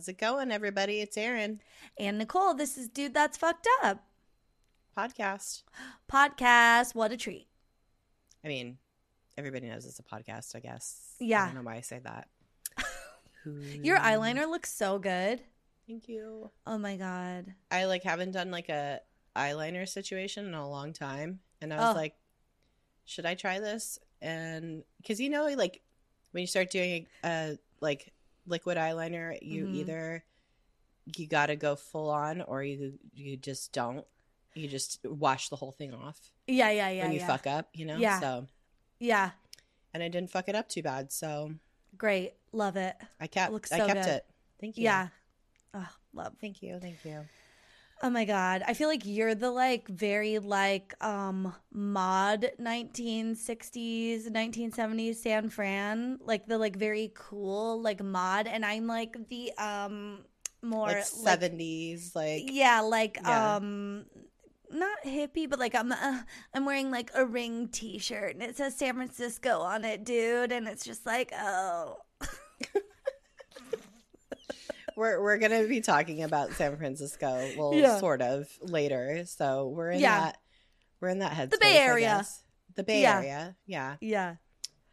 How's it going, everybody? It's Aaron. And Nicole, this is Dude That's Fucked Up Podcast. podcast. What a treat. I mean, everybody knows it's a podcast, I guess. Yeah. I don't know why I say that. Your eyeliner looks so good. Thank you. Oh my God. I like haven't done like a eyeliner situation in a long time, and I was Oh. like, should I try this? And because you know, like when you start doing uh like liquid eyeliner, you Mhm. either you got to go full on, or you you just don't. You just wash the whole thing off Yeah, yeah, yeah. when you yeah. fuck up, you know. Yeah. So Yeah. and I didn't fuck it up too bad, so Great. Love it. I kept looks I kept good. it. Thank you. Yeah. Oh, love. Thank you. Thank you. Oh my god. I feel like you're the like very like um mod 1960s, 1970s San Fran, like the like very cool like mod and I'm like the um more Like like, seventies, like yeah, like Yeah. um not hippie, but like I'm uh, I'm wearing like a ring t-shirt and it says San Francisco on it, dude, and it's just like, oh. we're we're gonna be talking about San Francisco, well, Yeah. sort of later. So we're in Yeah. that we're in that headspace. The Bay Area. The Bay Yeah. Area, yeah. Yeah.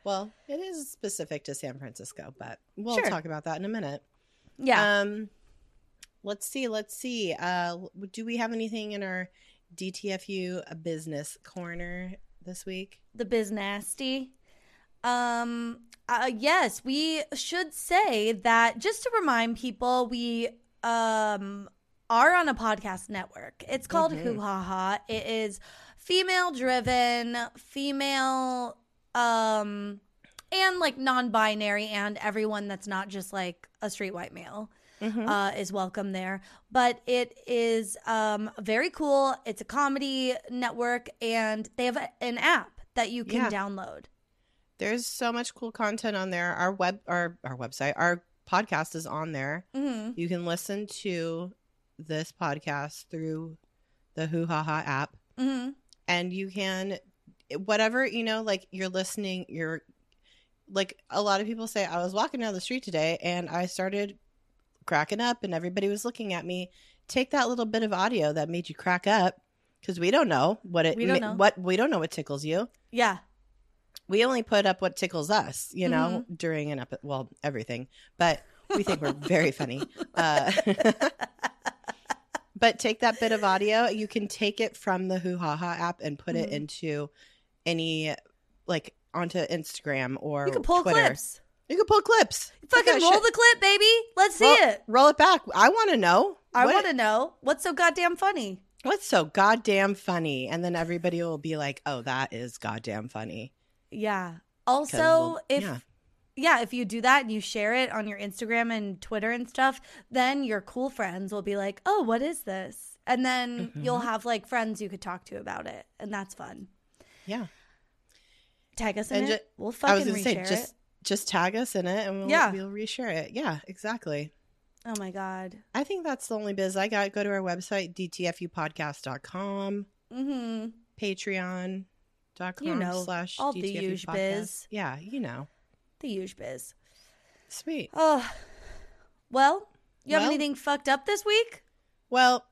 Well, it is specific to San Francisco, but we'll Sure. talk about that in a minute. Yeah. Um, let's see. Let's see. Uh, do we have anything in our DTFU business corner this week? the biz nasty. Um uh, yes, we should say that just to remind people, we um are on a podcast network. It's called Mhm. Hoo Ha Ha. It is female driven, female um and like non-binary and everyone that's not just like a straight white male Mhm. uh, is welcome there. But it is um, very cool. It's a comedy network, and they have a, an app that you can Yeah. download. There's so much cool content on there. Our web, our our website, our podcast is on there. hmm You can listen to this podcast through the Hoo Ha Ha app, hmm and you can, whatever you know, like you're listening. You're like a lot of people say. I was walking down the street today, and I started cracking up, and everybody was looking at me. Take that little bit of audio that made you crack up, because we don't know what it. We don't know. what we don't know what tickles you. Yeah. We only put up what tickles us, you know, Mm-hmm. during an epi- well, everything, but we think we're very funny. Uh, but take that bit of audio, you can take it from the Hoo Ha Ha app and put it Mhm. into any, like, onto Instagram or You can pull Twitter. clips. You can pull clips. Fucking roll shit- the clip, baby. Let's see roll, it. Roll it back. I want to know. I want to know what's so goddamn funny. What's so goddamn funny? And then everybody will be like, "Oh, that is goddamn funny." Yeah. Also, we'll- if yeah. yeah, if you do that and you share it on your Instagram and Twitter and stuff, then your cool friends will be like, "Oh, what is this?" And then Mhm. you'll have like friends you could talk to about it, and that's fun. Yeah. Tag us in And it. ju- we'll I was fucking gonna say just it. just tag us in it and we'll, Yeah. we'll reshare it. Yeah, exactly. Oh my god. I think that's the only biz I got. Go to our website, dtfupodcast.com, Mm-hmm. You know, slash all the huge biz. Yeah, you know. The huge biz. Sweet. Oh, well, you have anything fucked up this week? Well,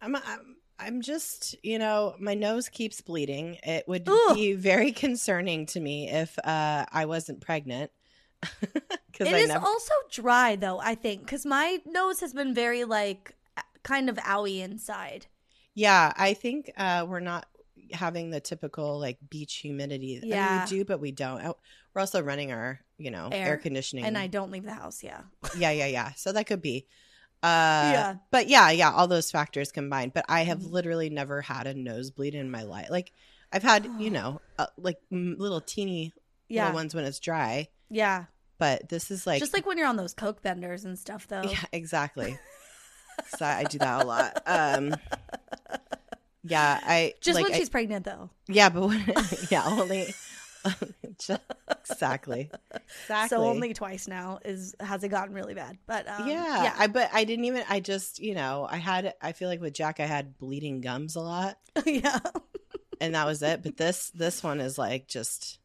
I'm, I'm I'm just, you know, my nose keeps bleeding. It would Ugh. be very concerning to me if uh, I wasn't pregnant. Because It I is never also dry though. I think because my nose has been very like kind of owy inside. Yeah, I think uh, we're not having the typical like beach humidity. I mean, Yeah. we do, but we don't. Oh, We're also running our, you know, air, Air. conditioning. And I don't leave the house. Yeah. yeah, yeah, yeah. So that could be. Uh, Yeah. But yeah, yeah, all those factors combined. But I have Mhm. literally never had a nosebleed in my life. Like I've had, you know, uh, like little teeny Yeah. little ones when it's dry. Yeah. But this is like, Just like when you're on those coke benders and stuff though. yeah, exactly. so I do that a lot. Um, yeah, I Just like, when I- she's pregnant though. Yeah, but when, yeah, only exactly, exactly. So only twice now is has it gotten really bad. But um, yeah, yeah. I but I didn't even. I just you know I had. I feel like with Jack, I had bleeding gums a lot, yeah. and that was it. But this this one is like just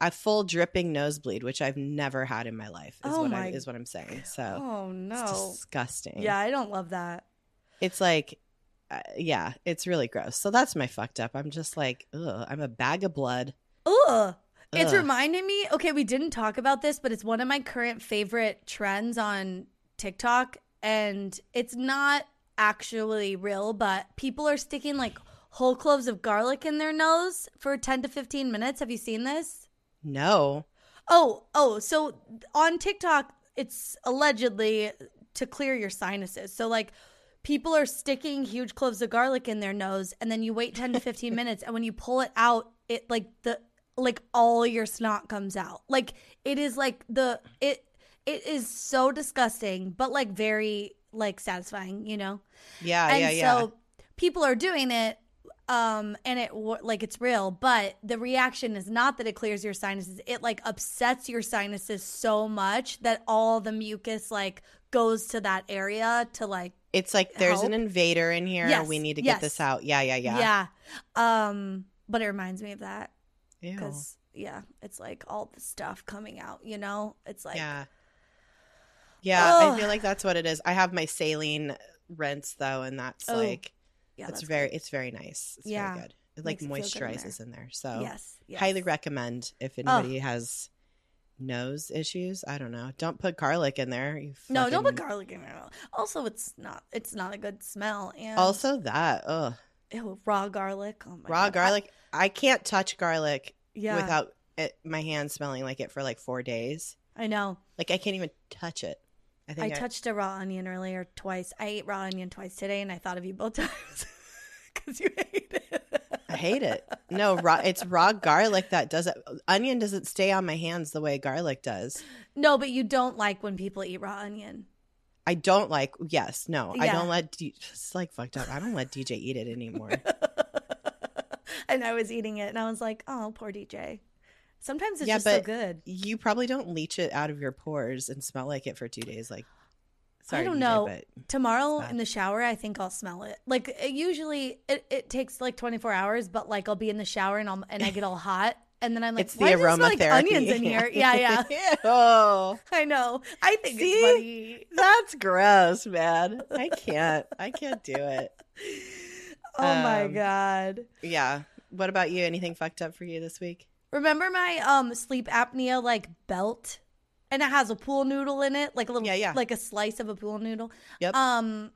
a full dripping nosebleed, which I've never had in my life. Is Oh what my- I, is what I'm saying. So Oh it's no. disgusting. Yeah, I don't love that. it's like, uh, yeah, it's really gross. So that's my fucked up. I'm just like, ugh, I'm a bag of blood. Ugh. It's reminding me, okay, we didn't talk about this, but it's one of my current favorite trends on TikTok. And it's not actually real, but people are sticking like whole cloves of garlic in their nose for 10 to 15 minutes. Have you seen this? No. Oh, oh, so on TikTok, it's allegedly to clear your sinuses. So, like, people are sticking huge cloves of garlic in their nose, and then you wait 10 to 15 minutes, and when you pull it out, it like the like all your snot comes out. Like, it is like the it it is so disgusting, but like very like satisfying, you know? Yeah, and yeah, yeah. so people are doing it um and it like it's real but the reaction is not that it clears your sinuses it like upsets your sinuses so much that all the mucus like goes to that area to like it's like there's an invader in here. Yes, we need to yes. get this out. Yeah, yeah, yeah. yeah, um but it reminds me of that because yeah it's like all the stuff coming out you know it's like yeah. Yeah, I feel like that's what it is. I have my saline rinse though, and that's Oh, like yeah it's that's very it's very nice. It's Yeah. very good. It like Makes it feel good in moisturizes in there. So yes, yes. highly recommend if anybody has nose issues. I don't know. Don't put garlic in there. you no don't put garlic in there also it's not it's not a good smell and Also that, ugh. ew, raw garlic oh my Raw God. I- garlic. I, can't touch garlic yeah without it, my hand smelling like it for like four days. i know Like I can't even touch it. I I think I, touched a raw onion earlier twice. I ate raw onion twice today, and I thought of you both times because you ate it. I hate it. No, raw. It's raw garlic that does it. Onion doesn't stay on my hands the way garlic does. No, but you don't like when people eat raw onion. I don't like. Yes, no, I don't let. D- it's like fucked up. I don't let DJ eat it anymore. and I was eating it, and I was like, "Oh, poor DJ." Sometimes it's Yeah, just so good. you probably don't leach it out of your pores and smell like it for two days. Like, sorry, I don't know. Tomorrow in the shower, I think I'll smell it. Like it usually, it, it takes like twenty four hours, but like I'll be in the shower and I'll and I get all hot, and then I'm like, it's "Why the smell like onions in here?" Yeah, yeah. oh, I know. I think See? it's funny. that's gross, man. I can't. I can't do it. Oh my Um, god. Yeah. What about you? Anything fucked up for you this week? Remember my um sleep apnea like belt? And it has a pool noodle in it, like a little Yeah, yeah. like a slice of a pool noodle. Yep. Um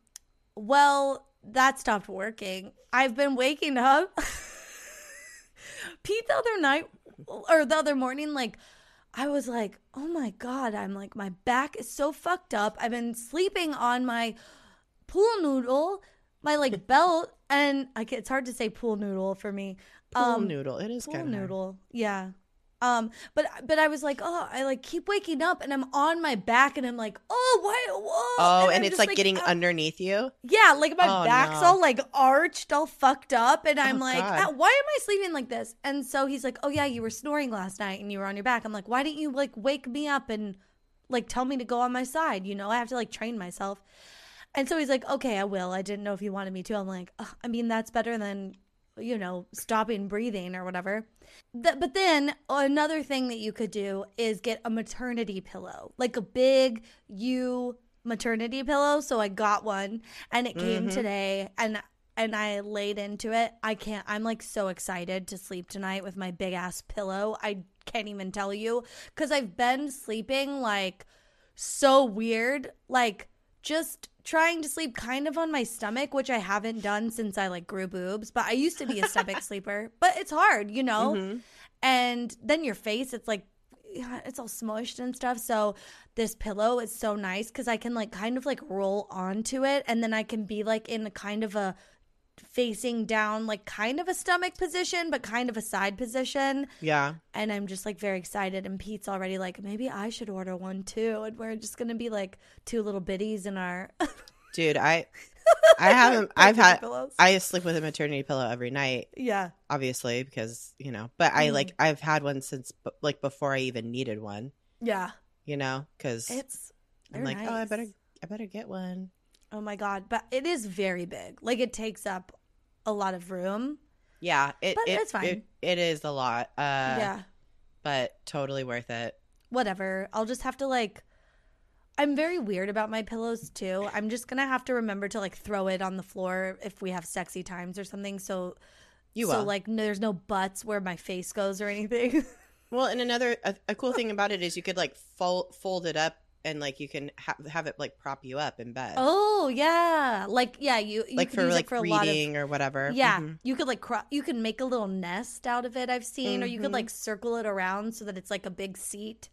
well, that stopped working. I've been waking up Pete the other night or the other morning like I was like, "Oh my god, I'm like my back is so fucked up. I've been sleeping on my pool noodle, my like belt and I ca- it's hard to say pool noodle for me. Pool Um, noodle. It is pool kind of noodle yeah um but but i was like oh i like keep waking up and i'm on my back and i'm like oh why whoa Oh, and, I'm it's just like, getting ah. underneath you. yeah like my Oh, back's no. all like arched all fucked up and i'm Oh, like ah, why am i sleeping like this and so he's like oh yeah you were snoring last night and you were on your back i'm like why didn't you like wake me up and like tell me to go on my side you know i have to like train myself and so he's like okay i will i didn't know if you wanted me to i'm like i mean that's better than you know stopping breathing or whatever. Th- but then another thing that you could do is get a maternity pillow like a big u maternity pillow. So i got one and it came Mhm. today and and i laid into it. I can't i'm like so excited to sleep tonight with my big ass pillow. I can't even tell you because i've been sleeping like so weird like just trying to sleep kind of on my stomach which i haven't done since i like grew boobs but i used to be a stomach sleeper but it's hard you know Mhm. and then your face it's like it's all smushed and stuff so this pillow is so nice because i can like kind of like roll onto it and then i can be like in a kind of a facing down like kind of a stomach position but kind of a side position Yeah. and i'm just like very excited and pete's already like maybe i should order one too and we're just gonna be like two little biddies in our Dude, I I haven't I've had pillows. I sleep with a maternity pillow every night, yeah obviously, because, you know, but I Mhm. like I've had one since like before I even needed one, yeah you know, cuz it's I'm like, "Oh, I better. I better get one." Oh my god, but it is very big. Like it takes up a lot of room. Yeah, it But it, it's fine. It, it is a lot. Uh yeah. but totally worth it. Whatever. I'll just have to like I'm very weird about my pillows too. I'm just going to have to remember to like throw it on the floor if we have sexy times or something so You so will. like no, there's no butts where my face goes or anything. Well, and another a, a cool thing about it is you could like fold fold it up and like you can ha- have it like prop you up in bed, oh, yeah. Like yeah, you, you like for use like for a lot of reading or whatever. Yeah, Mhm. you could like cro- you can make a little nest out of it. I've seen, or you could Mhm. like circle it around so that it's like a big seat.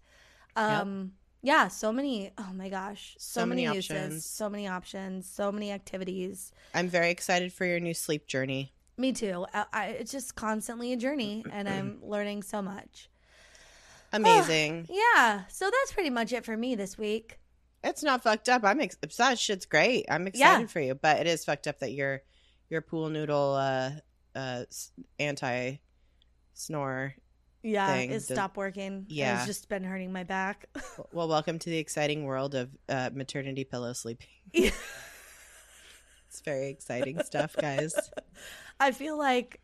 Um, yeah, so many. Oh my gosh, so, So many, many uses, options. so many options, so many activities. I'm very excited for your new sleep journey. Me too. I, I, it's just constantly a journey, and I'm learning so much. Amazing. Yeah, so that's pretty much it for me this week. it's not fucked up. I'm ex- that shit's great. I'm excited Yeah. for you, but it is fucked up that your your pool noodle uh uh anti snore. Yeah, Thing stopped working. Yeah. it's just been hurting my back. Well, welcome to the exciting world of uh, maternity pillow sleeping. It's very exciting stuff, guys. I feel like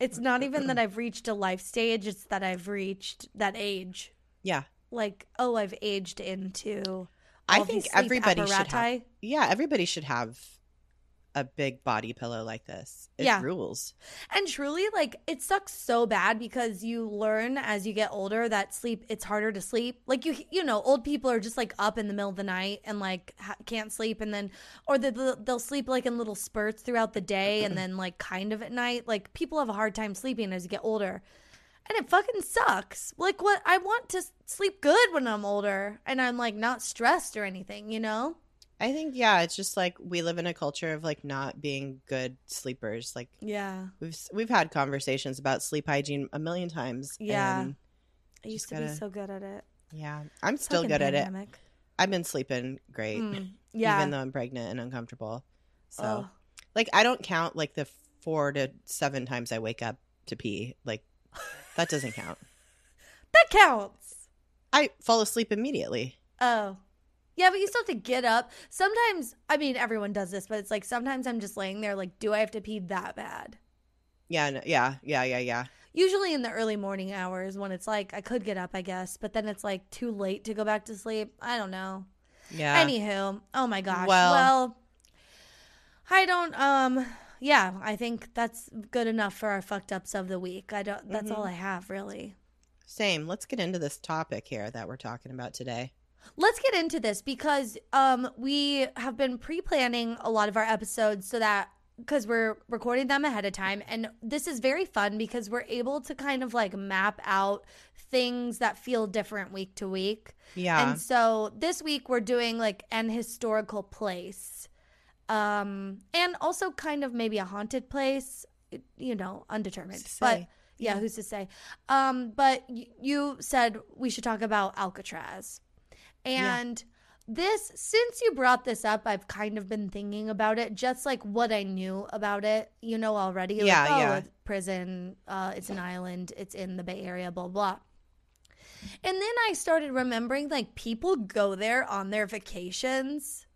it's not even that I've reached a life stage, it's that I've reached that age. Yeah. Like, oh, I've aged into I think everybody should have. Yeah, everybody should have a big body pillow like this. It Yeah. rules. And truly, like, it sucks so bad because you learn as you get older that sleep, it's harder to sleep. Like, you, you know, old people are just like up in the middle of the night and like ha- can't sleep. And then, or the, the, they'll sleep like in little spurts throughout the day and then like kind of at night. Like, people have a hard time sleeping as you get older. And it fucking sucks. Like, what? I want to sleep good when I'm older and I'm like not stressed or anything, you know? I think yeah, it's just like we live in a culture of like not being good sleepers. Like Yeah. we've we've had conversations about sleep hygiene a million times. Yeah. and, I used to be gotta- so good at it. yeah. I'm still good at it. I've been sleeping great, Mm, yeah. even though I'm pregnant and uncomfortable. So Oh. like I don't count like the four to seven times I wake up to pee. Like that doesn't count. That counts. I fall asleep immediately. Oh. Yeah, but you still have to get up. Sometimes, I mean, everyone does this, but it's like sometimes I'm just laying there, like, do I have to pee that bad? Yeah, no, yeah, yeah, yeah, yeah. Usually in the early morning hours when it's like I could get up, I guess, but then it's like too late to go back to sleep. I don't know. Yeah. Anywho, oh my gosh. Well- well, I don't, um, yeah, I think that's good enough for our fucked ups of the week. I don't, that's all I have really. Same. Let's get into this topic here that we're talking about today. Let's get into this because um we have been pre-planning a lot of our episodes so that because we're recording them ahead of time and this is very fun because we're able to kind of like map out things that feel different week to week. Yeah. And so this week we're doing like an historical place. Um and also kind of maybe a haunted place, you know, undetermined. But yeah, Yeah. who's to say? Um but y- you said we should talk about Alcatraz. And this since you brought this up, I've kind of been thinking about it, just like what I knew about it, you know already. Like, Yeah, oh, yeah. prison, uh, it's an island, it's in the Bay Area, blah blah. And then I started remembering like people go there on their vacations.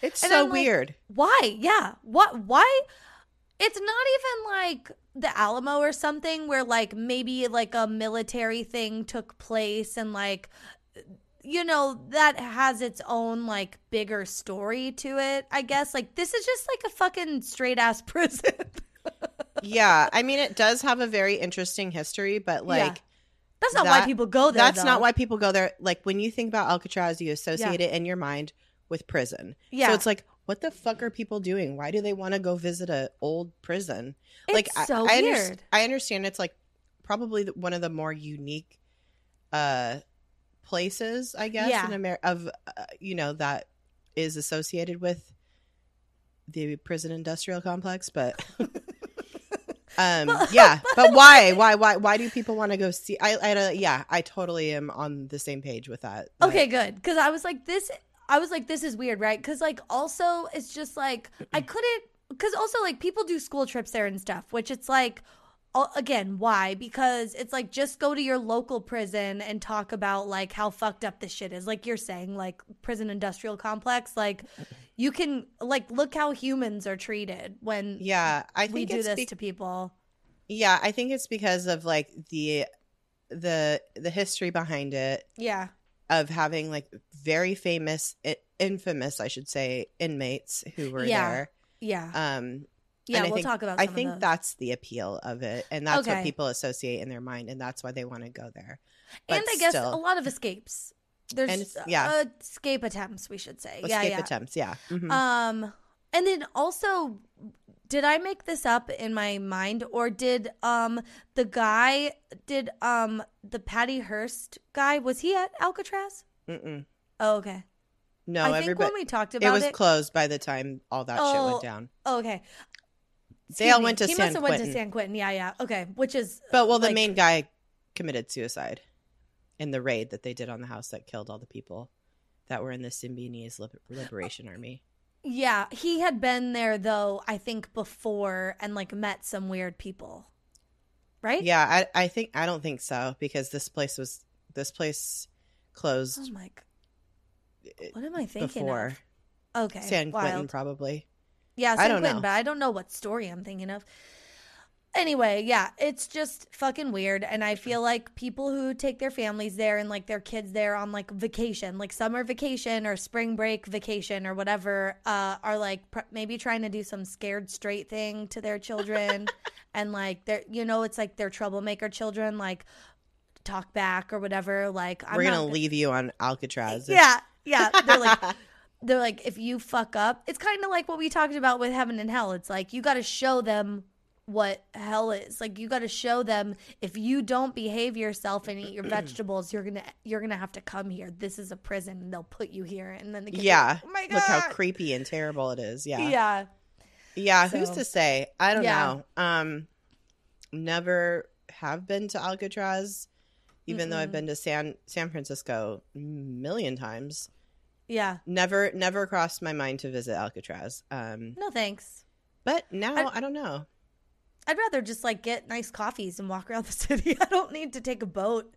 it's and so like- weird. Why? Yeah. What why? It's not even like the Alamo or something where like maybe like a military thing took place and like you know that has its own like bigger story to it, I guess. Like this is just like a fucking straight ass prison. yeah. I mean, it does have a very interesting history, but like, Yeah. That's not why people go there. that's not why people go there. Like, when you think about Alcatraz, you associate it in your mind with prison. Yeah. So it's like, what the fuck are people doing? Why do they want to go visit a old prison? like, so I, I, under- I understand it's like probably the- one of the more unique uh places, I guess, Yeah. in America of uh, you know that is associated with the prison industrial complex, but um yeah, but why? Why why why do people want to go see I I don't- yeah, I totally am on the same page with that. Okay, good. Because I was like, this. I was like, this is weird, right? Because like, also, it's just like I couldn't. Because also, like, people do school trips there and stuff, which it's like, uh, again, why? Because it's like just go to your local prison and talk about like how fucked up this shit is. Like you're saying, like prison industrial complex. Like you can like look how humans are treated when Yeah, I think we do this be- to people. Yeah, I think it's because of like the the the history behind it Yeah. of having like very famous, infamous, I should say, inmates who were Yeah. there. Yeah. Um, yeah, we'll think- talk about I think that's the appeal of it, and that's Okay. what people associate in their mind, and that's why they want to go there. and I guess still. a lot of escapes. There's yeah. uh, escape attempts, we should say. Escape yeah. attempts, yeah. Mhm. Um, and then also, did I make this up in my mind, or did um the guy did um the Patty Hearst guy was he at Alcatraz? Mm-mm. Oh, okay. No, I think when we talked about It was it, closed by the time all that shit Oh, went down. oh, okay. They all me. went to he San must have went to Quentin. San Quentin. Yeah, yeah. Okay, which is But well, the like- main guy committed suicide in the raid that they did on the house that killed all the people that were in the Symbionese Lib- Liberation Army. Yeah, he had been there though. I think before and like met some weird people, right? Yeah, I, I think I don't think so because this place was this place closed. Oh my. What am I thinking before of? Okay, San Quentin, probably. Yeah, I don't Quentin, know. but I don't know what story I'm thinking of. Anyway, yeah, it's just fucking weird. And I feel like people who take their families there and like their kids there on like vacation, like summer vacation or spring break vacation or whatever, uh, are like pr- maybe trying to do some scared straight thing to their children. and like they're, you know, it's like their troublemaker children, like talk back or whatever. Like, I'm We're not gonna gonna- leave you on Alcatraz. Yeah, yeah. They're like, they're like if you fuck up it's kind of like what we talked about with heaven and hell it's like you got to show them what hell is like you got to show them if you don't behave yourself and eat your vegetables you're gonna you're gonna have to come here this is a prison and they'll put you here and then the yeah. like, oh my god Look how creepy and terrible it is. Yeah. yeah Yeah, who's to say? I don't Yeah. know. Um never have been to Alcatraz even though I've been to San San Francisco a million times. Yeah Never never crossed my mind to visit Alcatraz. Um no thanks but now I- I, don't know. i'd rather just like get nice coffees and walk around the city i don't need to take a boat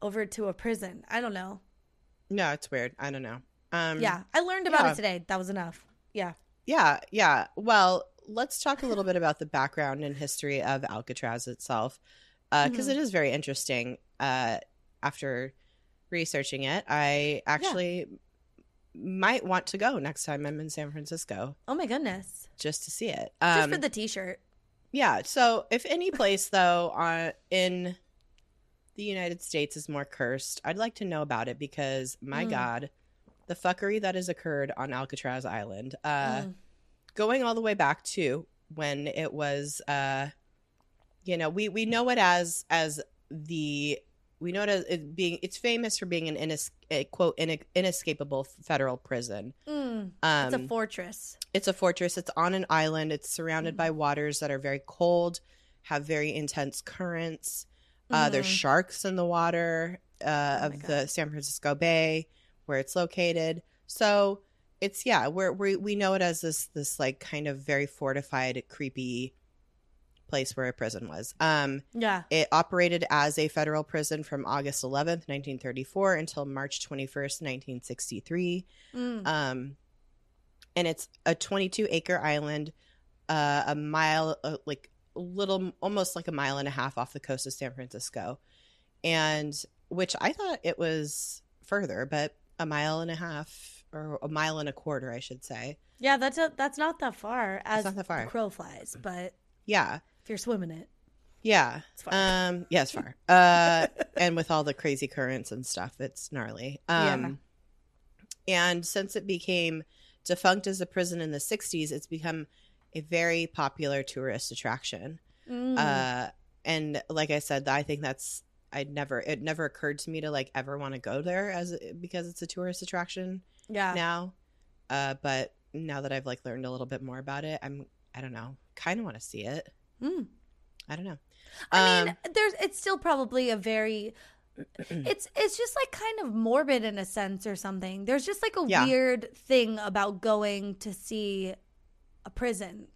over to a prison i don't know No, it's weird. I don't know. Um yeah i learned about yeah. it today that was enough yeah Yeah, yeah. Well, let's talk a little bit about the background and history of Alcatraz itself, because Mhm. it is very interesting. Uh, after researching it, I actually might want to go next time I'm in San Francisco oh my goodness just to see it. just Um, for the t-shirt yeah. So, if any place though on in the United States is more cursed, I'd like to know about it because my Mm. God, the fuckery that has occurred on Alcatraz Island. Uh, Mm. going all the way back to when it was uh you know we we know it as as the we know it as it being it's famous for being an ines, a quote in, inescapable federal prison Mm, um it's a fortress. it's a fortress it's on an island it's surrounded Mhm. by waters that are very cold have very intense currents uh, there's Mhm. sharks in the water uh, Oh of the San Francisco Bay where it's located. So it's yeah, we're, we we know it as this this like kind of very fortified, creepy place where a prison was. Um, yeah. it operated as a federal prison from August 11th, 1934, until March 21st, 1963. Mm. Um, and it's a 22 acre island, uh, a mile, uh, like a little, almost like a mile and a half off the coast of San Francisco. And which I thought it was further, but a mile and a half or a mile and a quarter, I should say. yeah, that's a, that's not that far as not that far. the crow flies, but Yeah. If you're swimming it, Yeah. it's far. Um, yeah, it's far. Uh, and with all the crazy currents and stuff, it's gnarly. Um, and since it became defunct as a prison in the 60s, it's become a very popular tourist attraction. Mm. Uh, and like I said, I think that's I'd never it never occurred to me to like ever want to go there as because it's a tourist attraction yeah. now. Uh, but now that I've like learned a little bit more about it, I'm I don't know, kind of want to see it. Mm. I don't know. I Um, mean, there's it's still probably a very it's it's just like kind of morbid in a sense or something. There's just like a Yeah. weird thing about going to see a prison.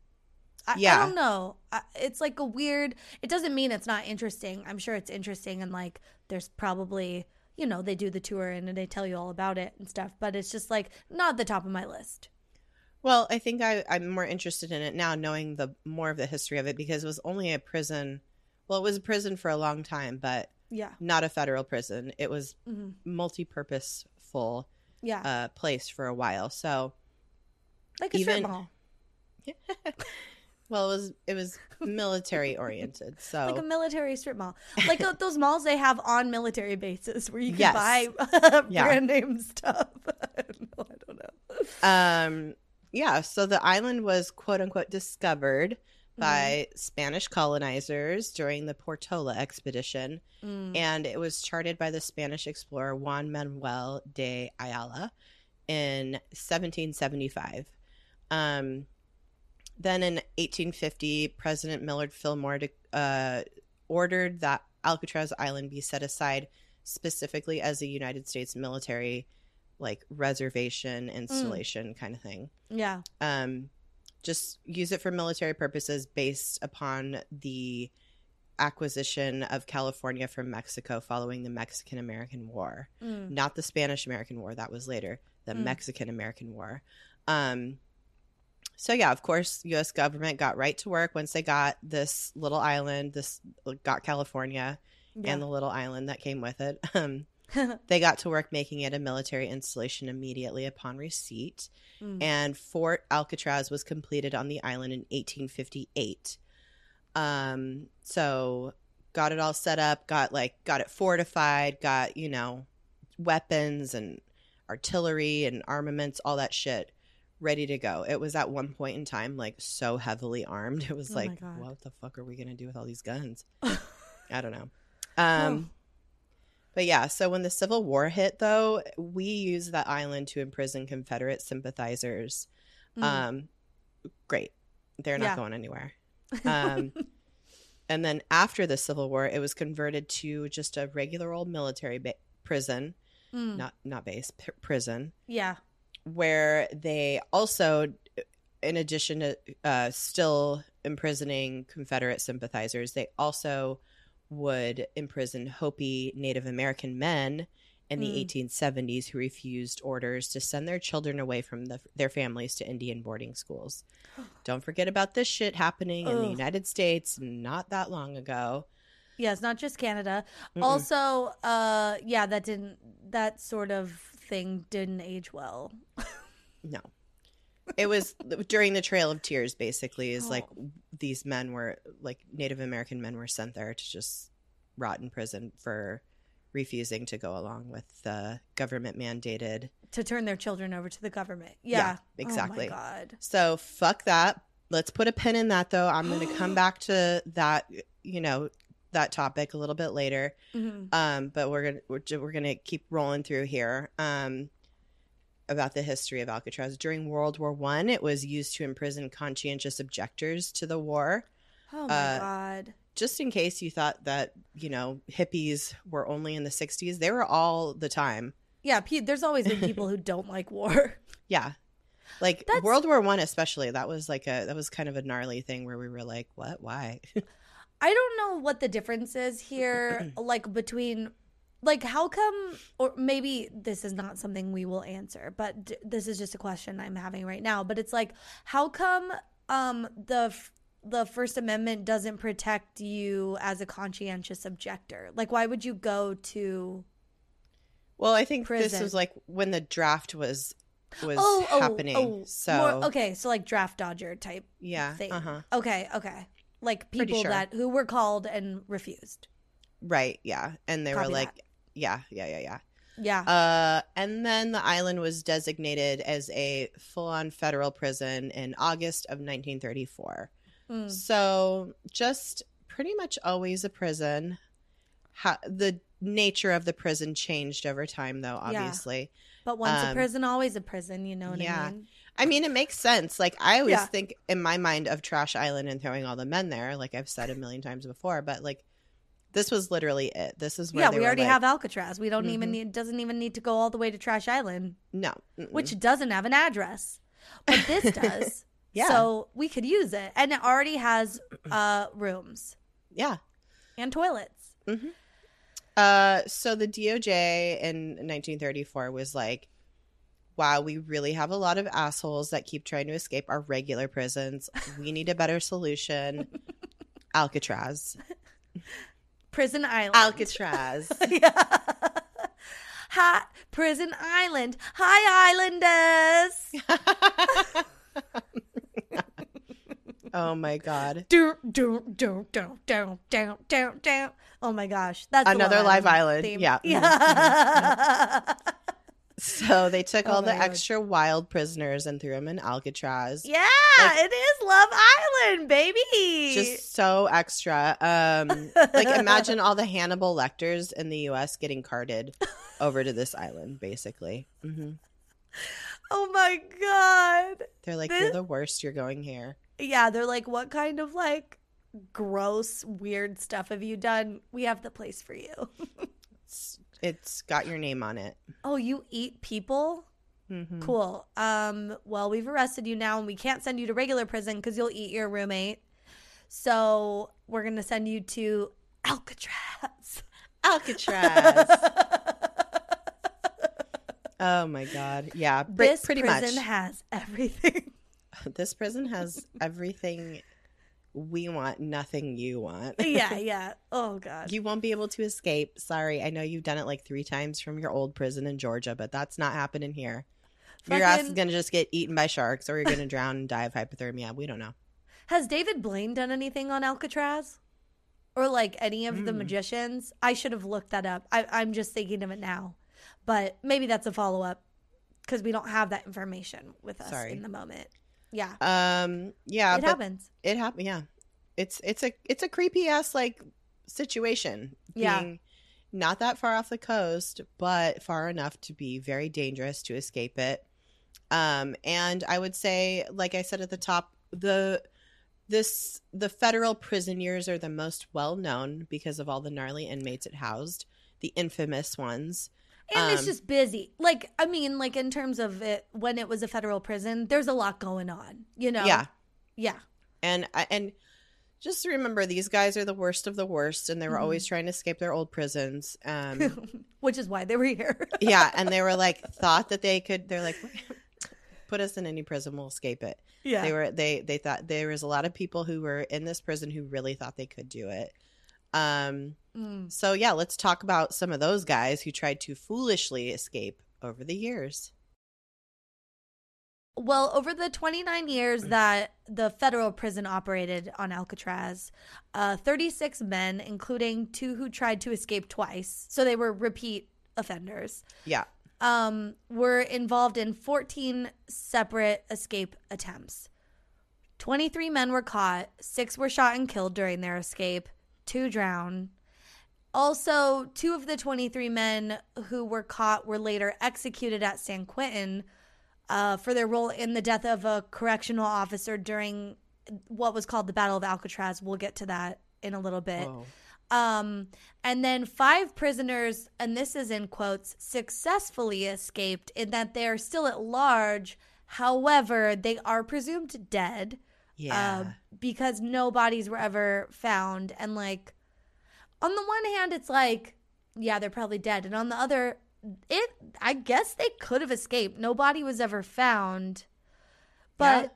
I, I don't know. I, it's like a weird. It doesn't mean it's not interesting. I'm sure it's interesting and like there's probably you know they do the tour and they tell you all about it and stuff. But it's just like not the top of my list. Well, I think I, I'm more interested in it now, knowing the more of the history of it, because it was only a prison. Well, it was a prison for a long time, but Yeah. not a federal prison. It was hmm multi-purposeful Yeah. uh, place for a while. So, like a strip even- mall. well, it was it was military oriented. So Like a military strip mall. Like uh, those malls they have on military bases where you can Yes. buy Yeah. brand name stuff. I. I don't know. um yeah, so the island was quote unquote discovered Mm-hmm. by Spanish colonizers during the Portola expedition Mm. and it was charted by the Spanish explorer Juan Manuel de Ayala in 1775. Um, then in 1850, President Millard Fillmore uh, ordered that Alcatraz Island be set aside specifically as a United States military like reservation installation kind of thing. Yeah. Um, just use it for military purposes based upon the acquisition of California from Mexico following the Mexican American War. Mm. Not the Spanish American War, that was later, the Mm. Mexican American War. Um, so yeah, of course, U.S. government got right to work once they got this little island, this got California Yeah. and the little island that came with it. Um, they got to work making it a military installation immediately upon receipt Mm. and Fort Alcatraz was completed on the island in 1858. Um, so got it all set up, got like got it fortified, got you know weapons and artillery and armaments, all that shit ready to go. It was at one point in time like so heavily armed. It was Oh like, what the fuck are we gonna do with all these guns? I don't know. Um, but yeah, so when the Civil War hit, though, we used that island to imprison Confederate sympathizers. Mm. Um, great, they're not Yeah. going anywhere. Um, and then after the Civil War, it was converted to just a regular old military ba- prison, Mm. not not base p- prison, yeah. where they also, in addition to uh, still imprisoning Confederate sympathizers, they also would imprison Hopi Native American men in the Mm. 1870s who refused orders to send their children away from the, their families to Indian boarding schools. Don't forget about this shit happening in the United States not that long ago. Yeah, it's not just Canada. Mm-mm. Also, uh yeah, that didn't that sort of thing didn't age well. No. It was during the Trail of Tears, basically, is like Oh. these men were, like Native American men were sent there to just rot in prison for refusing to go along with the government mandated. To turn their children over to the government. Yeah, Yeah. exactly. Oh my god. So fuck that. Let's put a pin in that, though. I'm going to come back to that, you know, that topic a little bit later. Mhm. um but we're gonna we're, we're gonna keep rolling through here um about the history of alcatraz. During world war one it was used to imprison conscientious objectors to the war. Oh my Uh, god. just in case you thought that you know hippies were only in the 60s they were all the time. Yeah, there's always been people who don't like war. yeah. Like That's- world war one especially that was like a that was kind of a gnarly thing where we were like what? Why? I don't know what the difference is here, like between, like, how come, or maybe this is not something we will answer, but d- this is just a question I'm having right now. But it's like, how come, um, the f- the First Amendment doesn't protect you as a conscientious objector? Like, why would you go to? well i think this was like when the draft was was Oh, oh, happening oh, so more- okay, so like draft dodger type yeah thing. uh-huh Okay, okay, like people sure. that who were called and refused. Right, yeah. And they Copy were like, that. Yeah, yeah, yeah, yeah. Yeah. Uh, and then the island was designated as a full on federal prison in August of 1934. Mm. So just pretty much always a prison. Ha- the nature of the prison changed over time, though, Yeah. obviously. But once a Um, prison, always a prison. You know what yeah. I mean? I mean, it makes sense. Like, I always Yeah. think in my mind of Trash Island and throwing all the men there, like I've said a million times before, but like, this was literally it. This is where Yeah, we already like, have Alcatraz. We don't even Mhm. need doesn't even need to go all the way to Trash Island, no, mm-mm. which doesn't have an address, but this does. Yeah. So we could use it, and it already has uh, rooms yeah. and toilets. Mm-hmm. Uh, so the DOJ in 1934 was like, wow, we really have a lot of assholes that keep trying to escape our regular prisons. We need a better solution. Alcatraz. Prison Island. Alcatraz. yeah. Hi, Prison Island. Hi, Islanders. oh my god. do, do, do, do, do, do, do, do. Oh my gosh. That's Another live island. theme. Yeah. Yeah. Mm-hmm. Mm-hmm. So they took Oh all the God. extra wild prisoners and threw them in Alcatraz. yeah, Like- it is Love Island, baby. Just so extra. Um, like imagine all the Hannibal Lecters in the U.S. getting carted over to this island, basically. hmm oh my god. They're like, This- "You're the worst. You're going here." Yeah, they're like, what kind of like gross, weird stuff have you done? We have the place for you. It's, got your name on it. oh, you eat people? hmm Cool. Um, well, we've arrested you now and we can't send you to regular prison because you'll eat your roommate. So we're gonna send you to Alcatraz. Alcatraz. oh my god. Yeah, this pretty prison much. has everything. this prison has everything we want, nothing you want. yeah, yeah. Oh god. You won't be able to escape. Sorry. I know you've done it like three times from your old prison in Georgia, but that's not happening here. Your ass is going to just get eaten by sharks or you're going to drown and die of hypothermia. We don't know. Has David Blaine done anything on Alcatraz? Or like any of the Mm. magicians? I should have looked that up. I, I'm just thinking of it now. But maybe that's a follow up because we don't have that information with us Sorry. in the moment. Yeah. Um, yeah, it happens. it happened. Yeah. It's, it's a, it's a creepy ass like situation. Yeah. Not that far off the coast, but far enough to be very dangerous to escape it. Um, and I would say, like I said at the top, the this the federal prison years are the most well known because of all the gnarly inmates it housed, the infamous ones. And it's Um, just busy. Like, I mean, like in terms of it, when it was a federal prison, there's a lot going on, you know? Yeah, Yeah. and and just remember these guys are the worst of the worst, and they were Mhm. always trying to escape their old prisons. Um, Which is why they were here. yeah, and they were like thought that they could. They're like, put us in any prison, we'll escape it. yeah. They were they they thought there was a lot of people who were in this prison who really thought they could do it. Um, Mm. so yeah, let's talk about some of those guys who tried to foolishly escape over the years. Well, over the 29 years that the federal prison operated on Alcatraz, uh, 36 men, including two who tried to escape twice, so they were repeat offenders, Yeah. um, were involved in 14 separate escape attempts. 23 men were caught, six were shot and killed during their escape, two drown. Also, two of the 23 men who were caught were later executed at San Quentin uh, for their role in the death of a correctional officer during what was called the Battle of Alcatraz. We'll get to that in a little bit. Whoa. Um, and then five prisoners, and this is in quotes, successfully escaped in that they are still at large. However, they are presumed dead Yeah. uh, because no bodies were ever found. And like, on the one hand, it's like, yeah, they're probably dead, and on the other, it I guess they could have escaped. No body was ever found, but Yeah.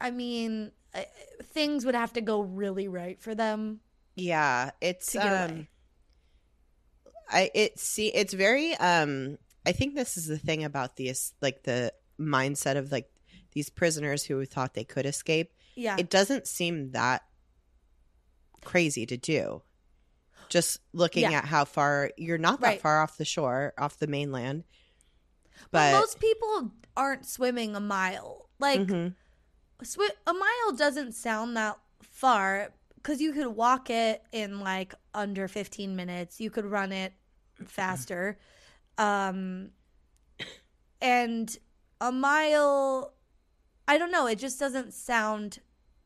I mean, uh, things would have to go really right for them yeah, it's um. I it see it's very um I think this is the thing about these like the mindset of like these prisoners who thought they could escape. Yeah, It doesn't seem that crazy to do. Just looking Yeah. at how far you're not that Right. far off the shore, off the mainland. but But most people aren't swimming a mile. Like Mhm. swi- a mile doesn't sound that far because you could walk it in like under 15 minutes you could run it faster um and a mile i don't know it just doesn't sound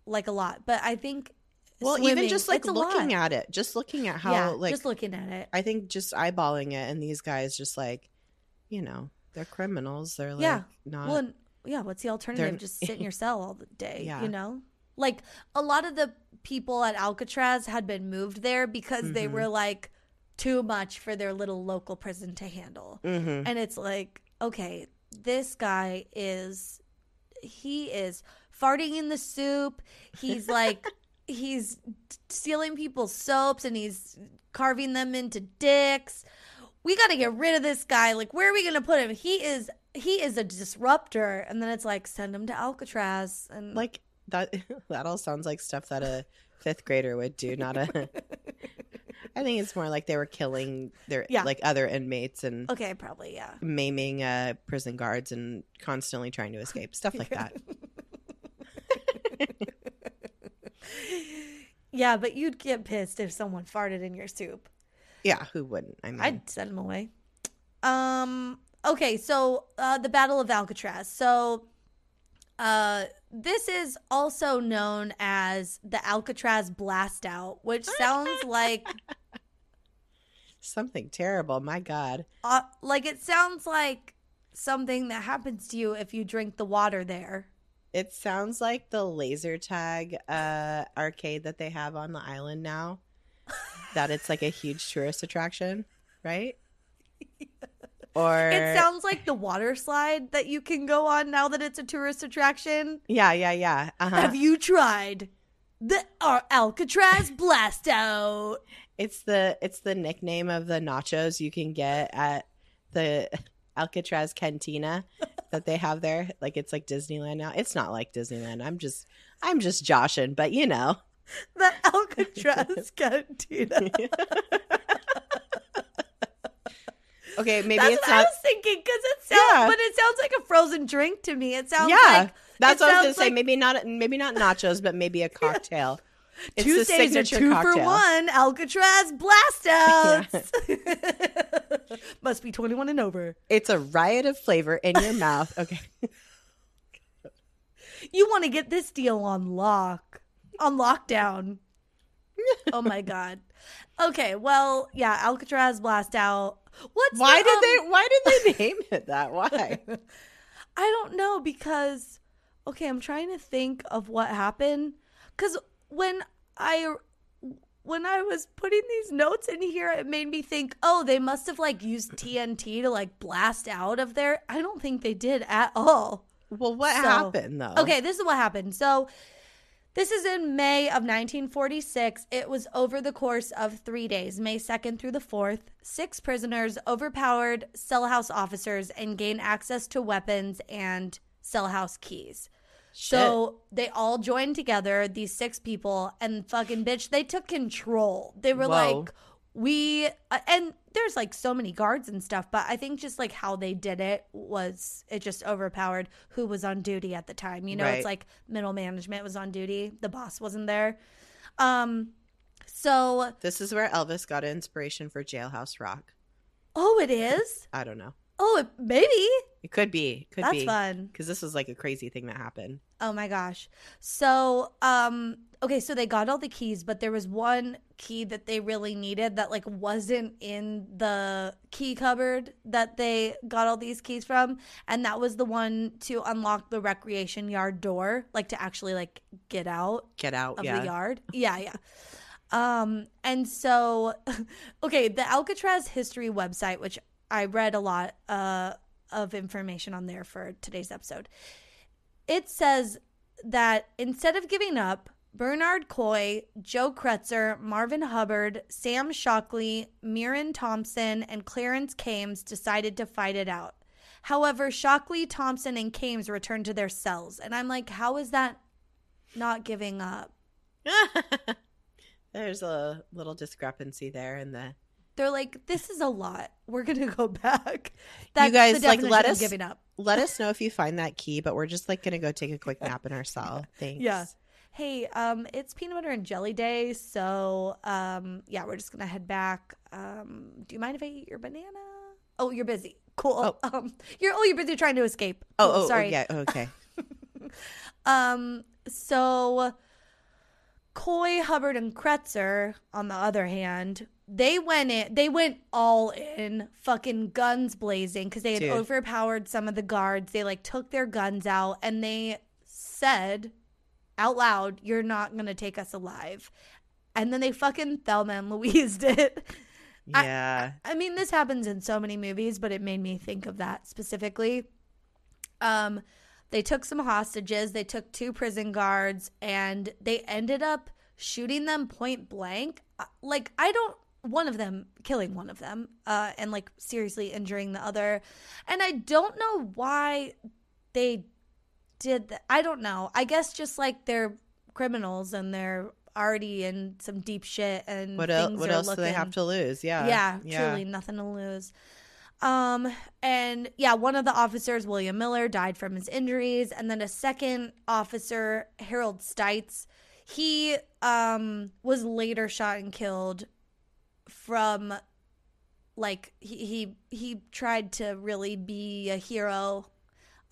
like a lot but i think well, even just like looking lot. at it, just looking at how yeah like just looking at it I think just eyeballing it and these guys just like, you know, they're criminals. They're like Yeah. not well yeah what's the alternative just sit in your cell all the day Yeah. you know like a lot of the people at alcatraz had been moved there because they Mhm. were like too much for their little local prison to handle Mhm. and it's like okay this guy is he is farting in the soup he's like he's stealing people's soaps and he's carving them into dicks. We got to get rid of this guy. Like, where are we going to put him? He is he is a disruptor. And then it's like send him to Alcatraz and Like that. That all sounds like stuff that a fifth grader would do, not a. I think it's more like they were killing their Yeah. like other inmates and okay, probably yeah. maiming uh, prison guards and constantly trying to escape stuff like that. Yeah, but you'd get pissed if someone farted in your soup. yeah, who wouldn't? I mean, I'd send them away. Um. Okay. So uh, the Battle of Alcatraz. So, uh, this is also known as the Alcatraz Blast Out, which sounds like something terrible. My God. uh, like it sounds like something that happens to you if you drink the water there. It sounds like the laser tag uh, arcade that they have on the island now. that it's like a huge tourist attraction, right? Or It sounds like the water slide that you can go on now that it's a tourist attraction. yeah, yeah, yeah. Uh-huh. Have you tried the uh, Alcatraz Blast Out? It's the it's the nickname of the nachos you can get at the Alcatraz Cantina that they have there. Like it's like Disneyland now. It's not like Disneyland. I'm just I'm just joshing, but you know. The Alcatraz Cantina. Okay, maybe That's it's what I was thinking because it sounds, Yeah. but it sounds like a frozen drink to me. It sounds Yeah. like That's what I was gonna sounds say. maybe not maybe not nachos, but maybe a cocktail. It's Tuesdays are two cocktail. for one. Alcatraz blast outs. Must be twenty one and over. It's a riot of flavor in your mouth. Okay. You want to get this deal on lock, on lockdown. oh my god. Okay, well, yeah, Alcatraz blast out. What's Why the, did um, they why did they name it that? Why? I don't know because okay, I'm trying to think of what happened cuz when I when I was putting these notes in here it made me think, "Oh, they must have like used TNT to like blast out of there." I don't think they did at all. Well, what So- happened though? Okay, this is what happened. So this is in May of 1946. It was over the course of three days, May 2nd through the 4th. Six prisoners overpowered cell house officers and gained access to weapons and cell house keys. So they all joined together, these six people, and fucking bitch, they took control. They were Whoa. like, we, uh, and there's like so many guards and stuff, but I think just like how they did it was, it just overpowered who was on duty at the time. You know, Right. it's like middle management was on duty, the boss wasn't there. Um, so, This is where Elvis got inspiration for Jailhouse Rock. oh, it is? I don't know. Oh, it, maybe. It could be. Could That's be. fun. Because this was like a crazy thing that happened. Oh my gosh. So, um okay, so they got all the keys, but there was one key that they really needed that like wasn't in the key cupboard that they got all these keys from, and that was the one to unlock the recreation yard door, like to actually like get out Get out. of yeah. the yard. Yeah, yeah. Um, and so, okay, the Alcatraz history website, which I read a lot uh, of information on there for today's episode, it says that instead of giving up, Bernard Coy, Joe Cretzer, Marvin Hubbard, Sam Shockley, Miran Thompson, and Clarence Carnes decided to fight it out. However, Shockley, Thompson, and Carnes returned to their cells. And I'm like, how is that not giving up? There's a little discrepancy there in the. They're like, this is a lot. We're gonna go back. That's guys, the like, let us- giving up. Let us know if you find that key, but we're just like gonna go take a quick nap in our cell. Thanks. Yeah. Hey, um, it's peanut butter and jelly day, so um, yeah, we're just gonna head back. Um, do you mind if I eat your banana? Oh, you're busy. Cool. Um, you're oh, you're busy trying to escape. Oh, Cool, oh, sorry. yeah. Okay. Um, so Coy, Hubbard, and Cretzer, on the other hand, they went in. They went all in, fucking guns blazing, because they had Dude. overpowered some of the guards. They like took their guns out, and they said out loud, "You're not gonna take us alive." And then they fucking Thelma and Louise did. I- Yeah. I mean, this happens in so many movies, but it made me think of that specifically. Um, they took some hostages. They took two prison guards, and they ended up shooting them point blank. Uh, Like I don't one of them killing one of them uh and like seriously injuring the other. And I don't know why they did that. I don't know. I guess just like they're criminals and they're already in some deep shit and What else? What else do they have to lose? Yeah. yeah, truly nothing to lose. Um, and yeah, one of the officers, William Miller, died from his injuries, and then a second officer, Harold Stites, he um was later shot and killed from like he he, he tried to really be a hero.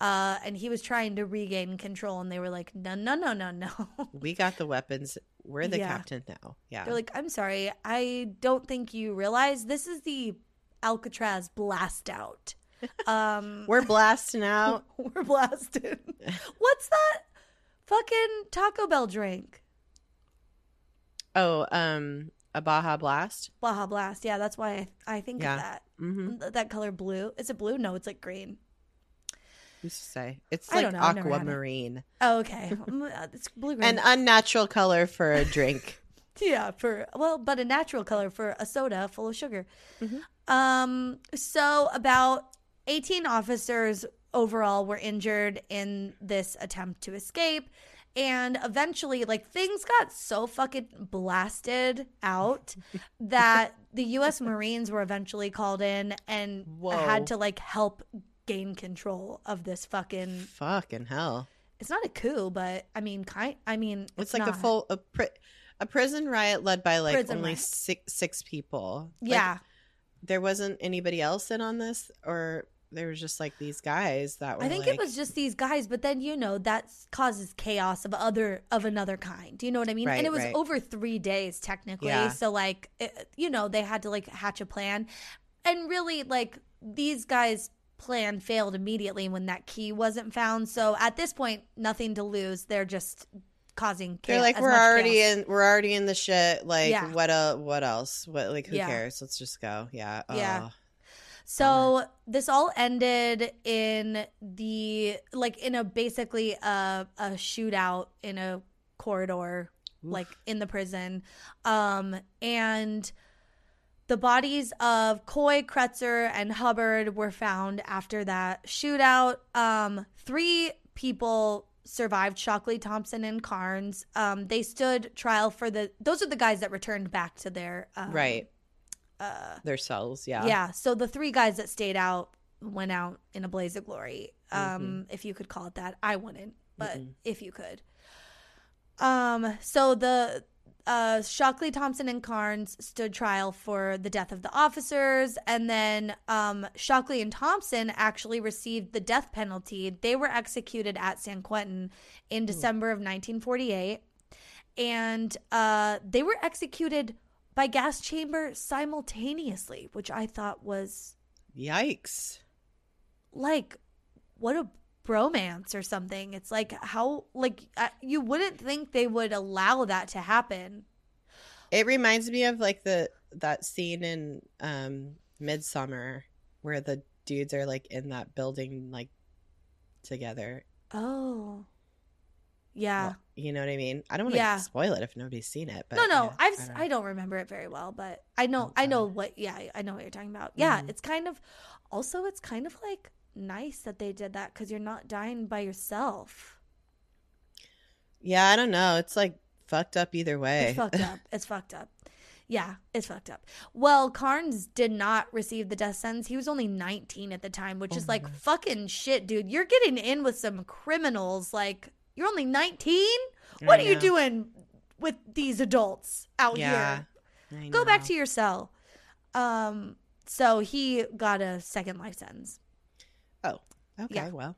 Uh, and he was trying to regain control, and they were like, "No, no, no, no, no." We got the weapons. We're the Yeah. captain now. Yeah. They're like, I'm sorry, I don't think you realize this is the Alcatraz blast out. Um, We're blasting out. we're blasting What's that fucking Taco Bell drink? Oh, um, a Baja Blast. Baja Blast. Yeah, that's why I, I think Yeah. of that. Mm-hmm. That color blue. Is it blue? No, it's like green. Who's to say? It's like don't know, I've never had it. aquamarine, Oh, okay. Mm, uh, it's blue green. an unnatural color for a drink. Yeah, for well, but a natural color for a soda full of sugar. Mhm. Um, so about 18 officers overall were injured in this attempt to escape. And eventually, like things got so fucking blasted out that the U.S. Marines were eventually called in and Whoa. had to like help gain control of this fucking. Fucking hell! It's not a coup, but I mean, kind. I mean, It's, like a full a, pri- a prison riot led by like Prison only riot. six six people. Like, Yeah, there wasn't anybody else in on this, or there was just like these guys that were. I think like, it was just these guys, but then you know that causes chaos of other of another kind. Do you know what I mean? Right, and it was right. over three days technically, Yeah. so like it, you know they had to like hatch a plan, and really like these guys' plan failed immediately when that key wasn't found. So at this point, nothing to lose. They're just causing. Chaos, they're like we're already chaos. in we're already in the shit. Like Yeah. what uh what else? What like who Yeah. cares? Let's just go. Yeah. Yeah. Oh. So this all ended in the like in a basically a a shootout in a corridor like in the prison. Um and the bodies of Coy, Cretzer, and Hubbard were found after that shootout. Um, three people survived Shockley, Thompson, and Carnes. Um, they stood trial for the. Those are the guys that returned back to their um, Right. Uh, Their cells. Yeah. yeah. So the three guys that stayed out went out in a blaze of glory. Um, if you could call it that. I wouldn't, but Mm-mm. if you could. Um, so the uh Shockley, Thompson, and Carnes stood trial for the death of the officers, and then um Shockley and Thompson actually received the death penalty. They were executed at San Quentin in December of 1948. And uh they were executed by gas chamber simultaneously, which I thought was Yikes. like what a bromance or something. It's like how like uh, you wouldn't think they would allow that to happen. It reminds me of like the that scene in um Midsommar where the dudes are like in that building like together. Oh. Yeah. Well, you know what I mean? I don't want to Yeah. spoil it if nobody's seen it. But no, no, yeah, I've don't know. I don't remember it very well, but I know I know what yeah, I know what you're talking about. Yeah, Mhm. it's kind of also it's kind of like nice that they did that cuz you're not dying by yourself. Yeah, I don't know. It's like fucked up either way. It's fucked up. It's fucked up. Yeah, it's fucked up. Well, Carnes did not receive the death sentence. He was only 19 at the time, which Oh is like God. fucking shit, dude. You're getting in with some criminals. Like, you're only 19? What I are you doing with these adults out Yeah. here? Go back to your cell. Um, so he got a second life sentence. Oh, okay, yeah. well.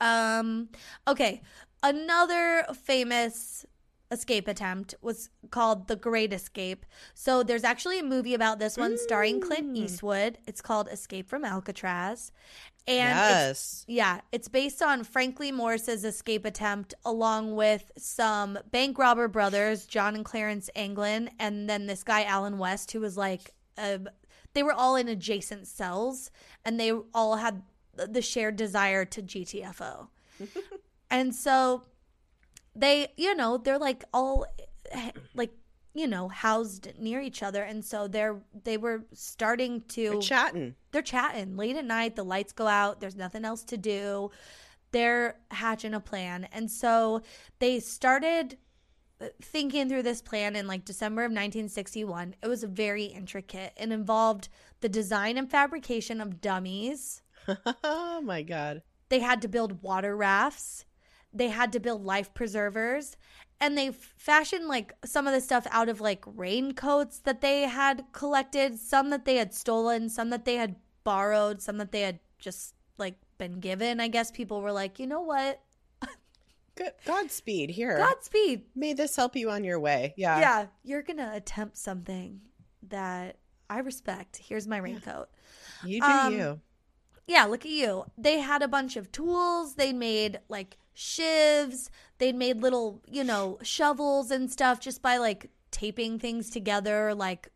Um, okay. Another famous escape attempt was called The Great Escape. So there's actually a movie about this one starring Clint Mm. Eastwood. It's called Escape from Alcatraz. And it's yeah, it's based on Frank Lee Morris's escape attempt, along with some bank robber brothers, John and Clarence Anglin, and then this guy Alan West, who was like, uh, they were all in adjacent cells, and they all had the shared desire to GTFO, and so they, you know, they're like all eh, like you know housed near each other. And so they're they were starting to they're chatting. they're chatting. Late at night the lights go out. There's nothing else to do. They're hatching a plan. And so they started uh, thinking through this plan in like december of 1961 it was very intricate. It involved the design and fabrication of dummies. Oh my god. they had to build water rafts they had to build life preservers and they fashioned like some of the stuff out of like raincoats that they had collected some that they had stolen some that they had borrowed some that they had just like been given i guess people were like you know what Good. Godspeed. Here. godspeed May this help you on your way. Yeah. yeah you're gonna attempt something that i respect here's my raincoat You do Um, you. yeah, look at you. They had a bunch of tools. They made like shivs. They'd made little, you know, shovels and stuff just by like taping things together, like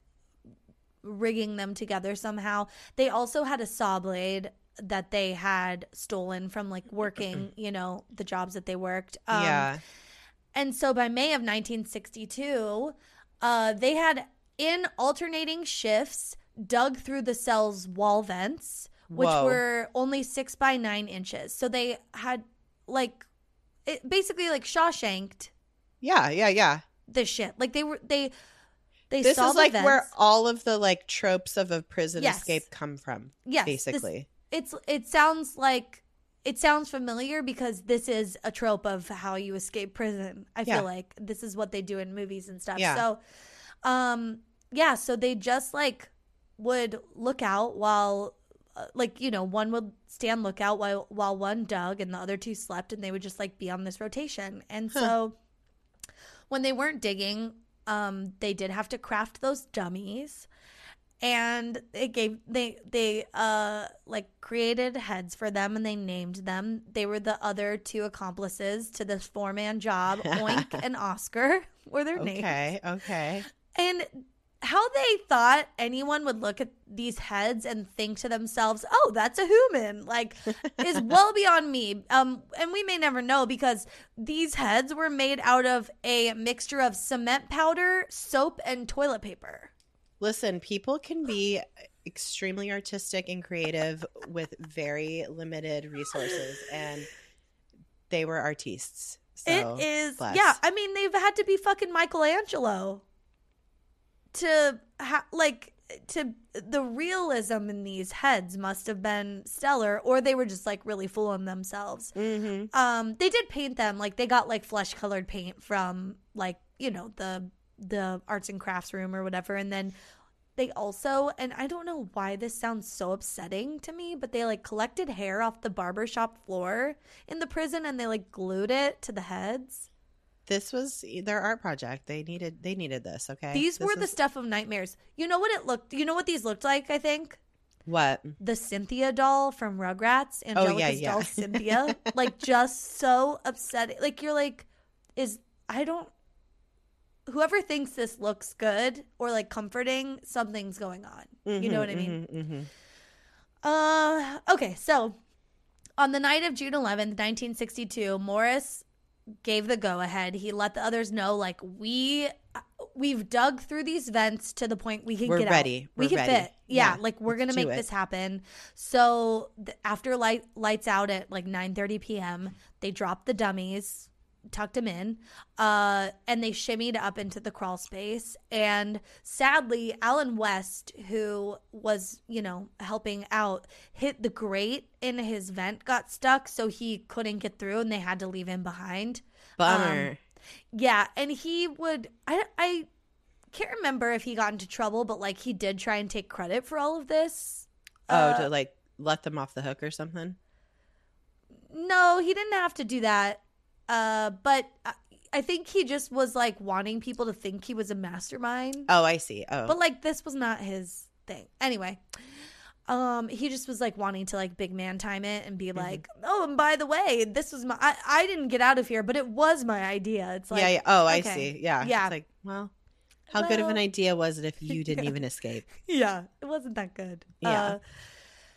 rigging them together somehow. They also had a saw blade that they had stolen from like working, you know, the jobs that they worked. Um, yeah. and so by May of 1962, uh, they had in alternating shifts dug through the cell's wall vents, which Whoa. were only six by nine inches. So they had like it basically like Shawshanked Yeah. Yeah. Yeah. this shit. Like they were they they This is the like where all of the like tropes of a prison Yes. escape come from. yes, this- Basically. it's it sounds like it sounds familiar because this is a trope of how you escape prison. I Yeah. feel like this is what they do in movies and stuff. Yeah. So um yeah, so they just like would look out while like you know, one would stand lookout while while one dug and the other two slept and they would just like be on this rotation. And Huh. so when they weren't digging, um they did have to craft those dummies and it gave they they uh like created heads for them and they named them they were the other two accomplices to this four man job oink and oscar were their names Okay. Okay. and how they thought anyone would look at these heads and think to themselves oh that's a human like is well beyond me um and we may never know because these heads were made out of a mixture of cement powder soap and toilet paper Listen, people can be extremely artistic and creative with very limited resources, and they were artists. So, it is bless. yeah i mean they've had to be fucking michelangelo to ha- like to the realism in these heads must have been stellar or they were just like really fooling themselves. Hmm um they did paint them. Like they got like flesh colored paint from like you know the the arts and crafts room or whatever and then they also and i don't know why this sounds so upsetting to me but they like collected hair off the barber shop floor in the prison and they like glued it to the heads This was their art project. They needed. They needed this. Okay. these This were the is- stuff of nightmares you know what it looked you know what these looked like i think what. the Cynthia doll from Rugrats, Oh, yeah, yeah. doll Cynthia, like just so upsetting. Like you're like, is I don't. Whoever thinks this looks good or like comforting, something's going on. you know Mhm, what I mean? mhm, mhm. Uh, okay, so on the night of June 11th, 1962, Morris gave the go ahead. He let the others know, like, we. We've dug through these vents to the point we can We're get ready. out. We can ready. fit. Yeah, Yeah, like we're gonna make it. this happen. So th- after light lights out at like 9:30 p.m., they dropped the dummies, tucked him in, uh, and they shimmied up into the crawl space. And sadly, Alan West, who was you know helping out, hit the grate in his vent, got stuck, so he couldn't get through, and they had to leave him behind. Bummer. Yeah, and he would I I can't remember if he got into trouble, but like he did try and take credit for all of this. oh, Uh, to like let them off the hook or something. no, he didn't have to do that. Uh, but I, I think he just was like wanting people to think he was a mastermind. Oh, I see. Oh, But like this was not his thing. Anyway, um, he just was like wanting to like big man time it and be Mm-hmm. like, oh, and by the way, this was my I, I didn't get out of here, but it was my idea. It's like yeah, yeah. Oh, I see. Yeah. Yeah. It's like, well, how good of an idea was it if you didn't yeah. even escape? yeah, it wasn't that good. Yeah. Uh,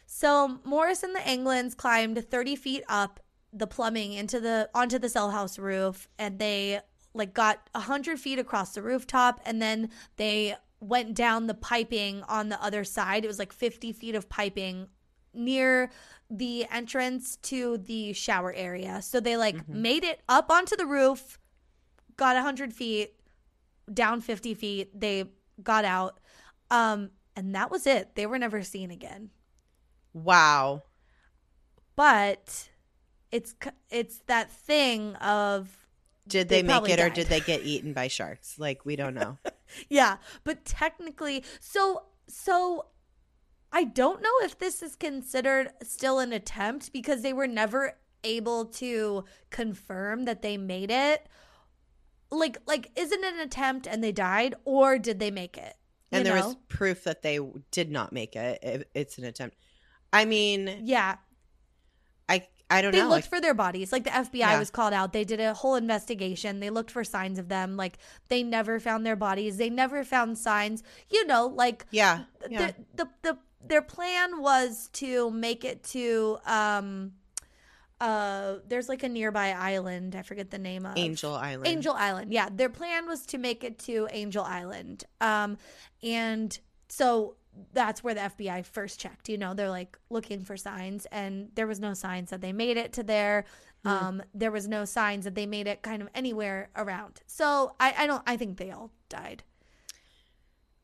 so Morris and the Anglins climbed 30 feet up the plumbing into the onto the cell house roof, and they like got 100 feet across the rooftop and then they went down the piping on the other side. It was like 50 feet of piping near the entrance to the shower area. So they like Mhm. made it up onto the roof, got 100 feet, down 50 feet. They got out. Um, and that was it. They were never seen again. Wow. But it's it's that thing of Did They they, make it or died. did they get eaten by sharks? Like we don't know. Yeah, but technically, so so I don't know if this is considered still an attempt because they were never able to confirm that they made it. Like like is it an attempt and they died or did they make it? You and there know? was proof that they did not make it. It- It's an attempt. I mean, yeah, I I don't they know. looked Like, for their bodies. Like the FBI Yeah. was called out. They did a whole investigation. They looked for signs of them. Like they never found their bodies. They never found signs. You know, like yeah, yeah. the, the the their plan was to make it to um uh there's like a nearby island i forget the name of Angel Island. angel island yeah their plan was to make it to angel island um and so that's where the fbi first checked you know they're like looking for signs and there was no signs that they made it to there Hmm. um there was no signs that they made it kind of anywhere around so i i don't i think they all died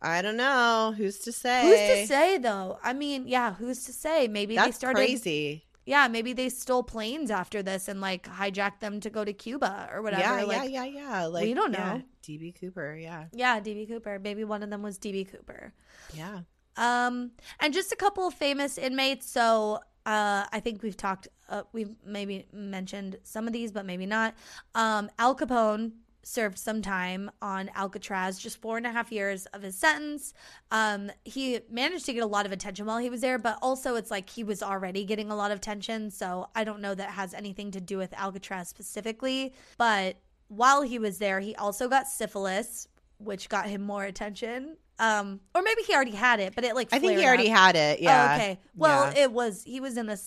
I don't know. Who's to say? Who's to say though? I mean, yeah, who's to say? Maybe they started crazy. Yeah, maybe they stole planes after this and like hijacked them to go to Cuba or whatever. Yeah, like, yeah, yeah, yeah. Like we don't yeah, know. DB Cooper. Yeah, yeah, DB Cooper. Maybe one of them was DB Cooper. yeah. Um, and just a couple of famous inmates. So uh, I think we've talked, uh, we've maybe mentioned some of these, but maybe not. Um, Al Capone served some time on Alcatraz, just four and a half years of his sentence. Um, he managed to get a lot of attention while he was there, but also it's like he was already getting a lot of attention. So I don't know that has anything to do with Alcatraz specifically. But while he was there, he also got syphilis, which got him more attention. Um, or maybe he already had it, but it like I think he already up. had it. Yeah. Oh, okay. Well, Yeah. it was he was in a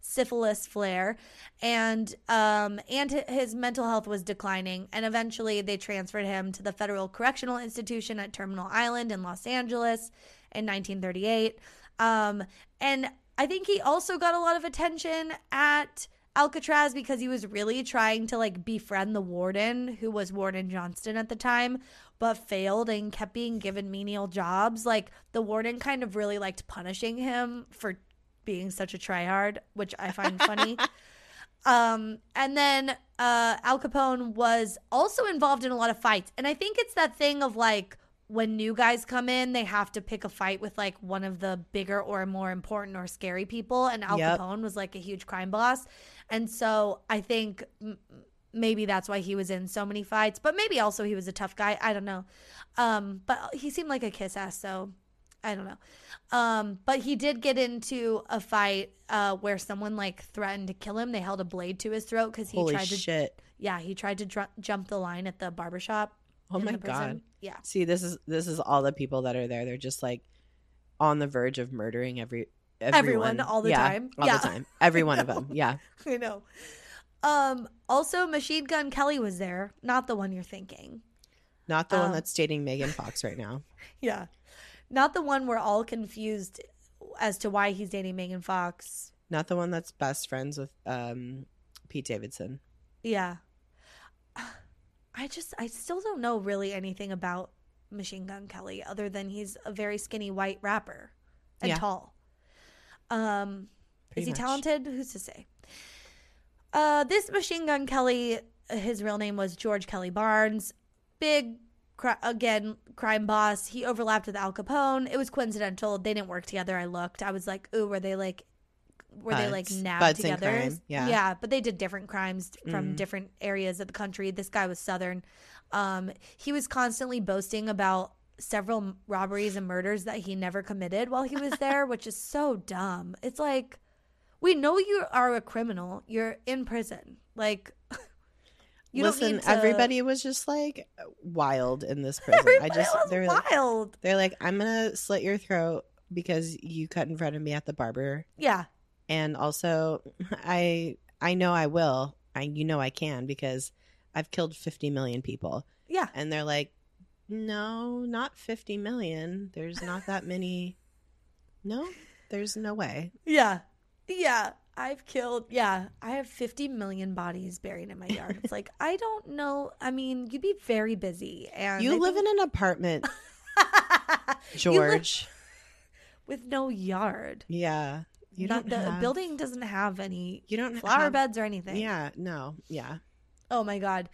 syphilis flare, and um, and his mental health was declining, and eventually they transferred him to the Federal Correctional Institution at Terminal Island in Los Angeles in 1938. Um, and I think he also got a lot of attention at Alcatraz because he was really trying to like befriend the warden, who was Warden Johnston at the time, but failed and kept being given menial jobs. Like the warden kind of really liked punishing him for being such a tryhard, which I find funny. Um, and then uh, Al Capone was also involved in a lot of fights. And I think it's that thing of like when new guys come in, they have to pick a fight with like one of the bigger or more important or scary people. And Al Yep. Capone was like a huge crime boss. And so I think maybe that's why he was in so many fights, but maybe also he was a tough guy. I don't know. Um, but he seemed like a kiss ass. So I don't know. Um, but he did get into a fight uh, where someone like threatened to kill him. They held a blade to his throat because he Holy tried to. shit! Yeah, he tried to dr- jump the line at the barbershop. Oh my god! Yeah. See, this is this is all the people that are there. They're just like on the verge of murdering every Everyone, all the Yeah, time. all Yeah. the time. Every one of them. Yeah. I know. Um, also, Machine Gun Kelly was there, not the one you're thinking. Not the Um, one that's dating Megan Fox right now. Yeah, not the one we're all confused as to why he's dating Megan Fox. Not the one that's best friends with um, Pete Davidson. Yeah. I just I still don't know really anything about Machine Gun Kelly other than he's a very skinny white rapper and Yeah. tall. Um Pretty is he much. talented? Who's to say? Uh this Machine Gun Kelly his real name was George Kelly Barnes. Big again crime boss. He overlapped with Al Capone. It was coincidental. They didn't work together. I looked. I was like, "Ooh, were they like were they like nabbed together?" yeah. Yeah, but they did different crimes from Mm. different areas of the country. This guy was southern. Um, he was constantly boasting about several robberies and murders that he never committed while he was there, which is so dumb. It's like we know you are a criminal. You're in prison. Like you Listen, to- everybody was just like wild in this prison. Everybody I just they're like, wild. they're like, I'm gonna slit your throat because you cut in front of me at the barber, Yeah, and also I I know I will. I you know I can because I've killed 50 million people. Yeah. And they're like, no, not 50 million. There's not that many. No, there's no way. Yeah. Yeah. I've killed, yeah, I have 50 million bodies buried in my yard. It's like, I don't know. I mean, you'd be very busy. And You I live think- in an apartment, George. with no yard. yeah. You Not, don't the have, building doesn't have any You don't flower have, beds or anything. Yeah, no, yeah. Oh my god.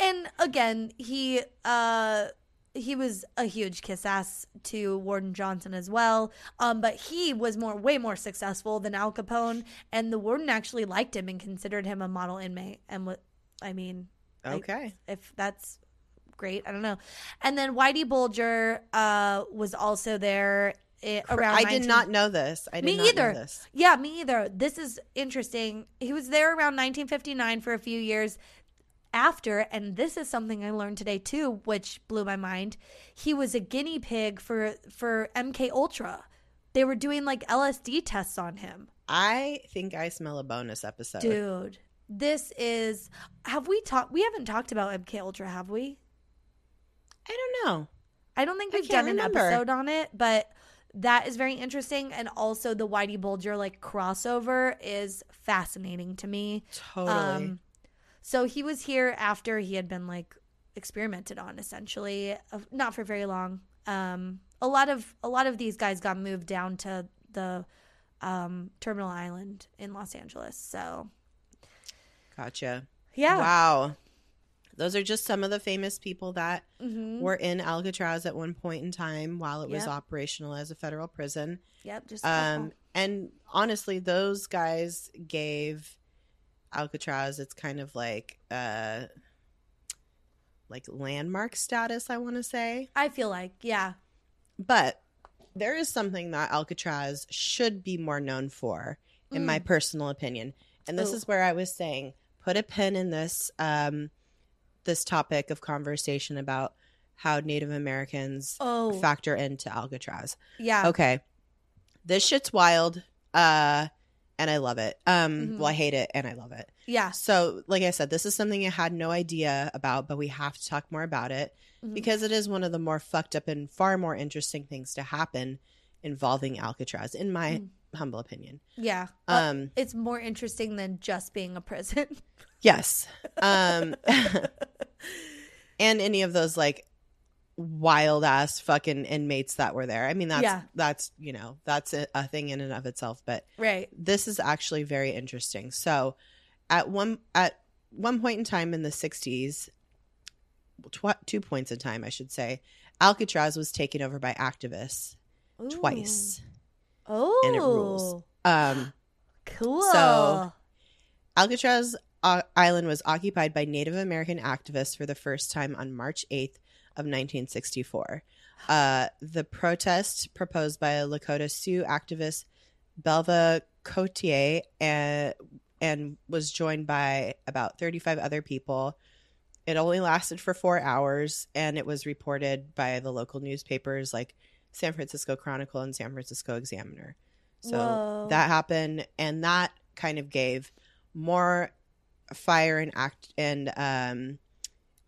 And again, he uh he was a huge kiss ass to Warden Johnston as well. Um, but he was more way more successful than Al Capone, and the warden actually liked him and considered him a model inmate. And what I mean, I- Okay. if that's great, I don't know. And then Whitey Bulger uh was also there i- around. I did not know this. I did Me not either. know this. yeah, me either. This is interesting. He was there around 1959 for a few years after, and this is something I learned today too, which blew my mind. He was a guinea pig for for MK Ultra. They were doing like LSD tests on him. I think I smell a bonus episode. Dude, this is have we talked we haven't talked about MK Ultra, have we? I don't know. I don't think we've done remember. an episode on it, but that is very interesting and also the Whitey Bulger like crossover is fascinating to me. Totally. Um, so he was here after he had been like experimented on, essentially, not for very long. Um, a lot of a lot of these guys got moved down to the um, Terminal Island in Los Angeles. So gotcha. yeah, Wow. Those are just some of the famous people that hmm were in Alcatraz at one point in time while it was operational as a federal prison. yep. Just. Um, and honestly, those guys gave Alcatraz its kind of like uh like landmark status, I want to say. I feel like yeah, But there is something that Alcatraz should be more known for, in my Mm. personal opinion. And this Oh. is where I was saying, put a pin in this um this topic of conversation about how Native Americans oh factor into Alcatraz. yeah, Okay. This shit's wild. Uh and I love it. Um Mhm. well I hate it and I love it. yeah, So, like I said, this is something I had no idea about, but we have to talk more about it Mhm. because it is one of the more fucked up and far more interesting things to happen involving Alcatraz in my Mm. humble opinion. yeah. Um it's more interesting than just being a prison. yes. Um and any of those like wild ass fucking inmates that were there. I mean that's Yeah. that's, you know, that's a, a thing in and of itself, but right. this is actually very interesting. So, at one at one point in time in the '60s, tw- two points in time, I should say, Alcatraz was taken over by activists twice. Oh, And it rules. Um, cool. So- Alcatraz uh, Island was occupied by Native American activists for the first time on March 8th of 1964. Uh, the protest proposed by Lakota Sioux activist Belva Cottier and, and was joined by about 35 other people. It only lasted for four hours, and it was reported by the local newspapers like San Francisco Chronicle and San Francisco Examiner. So Whoa. that happened, and that kind of gave more fire and act and um,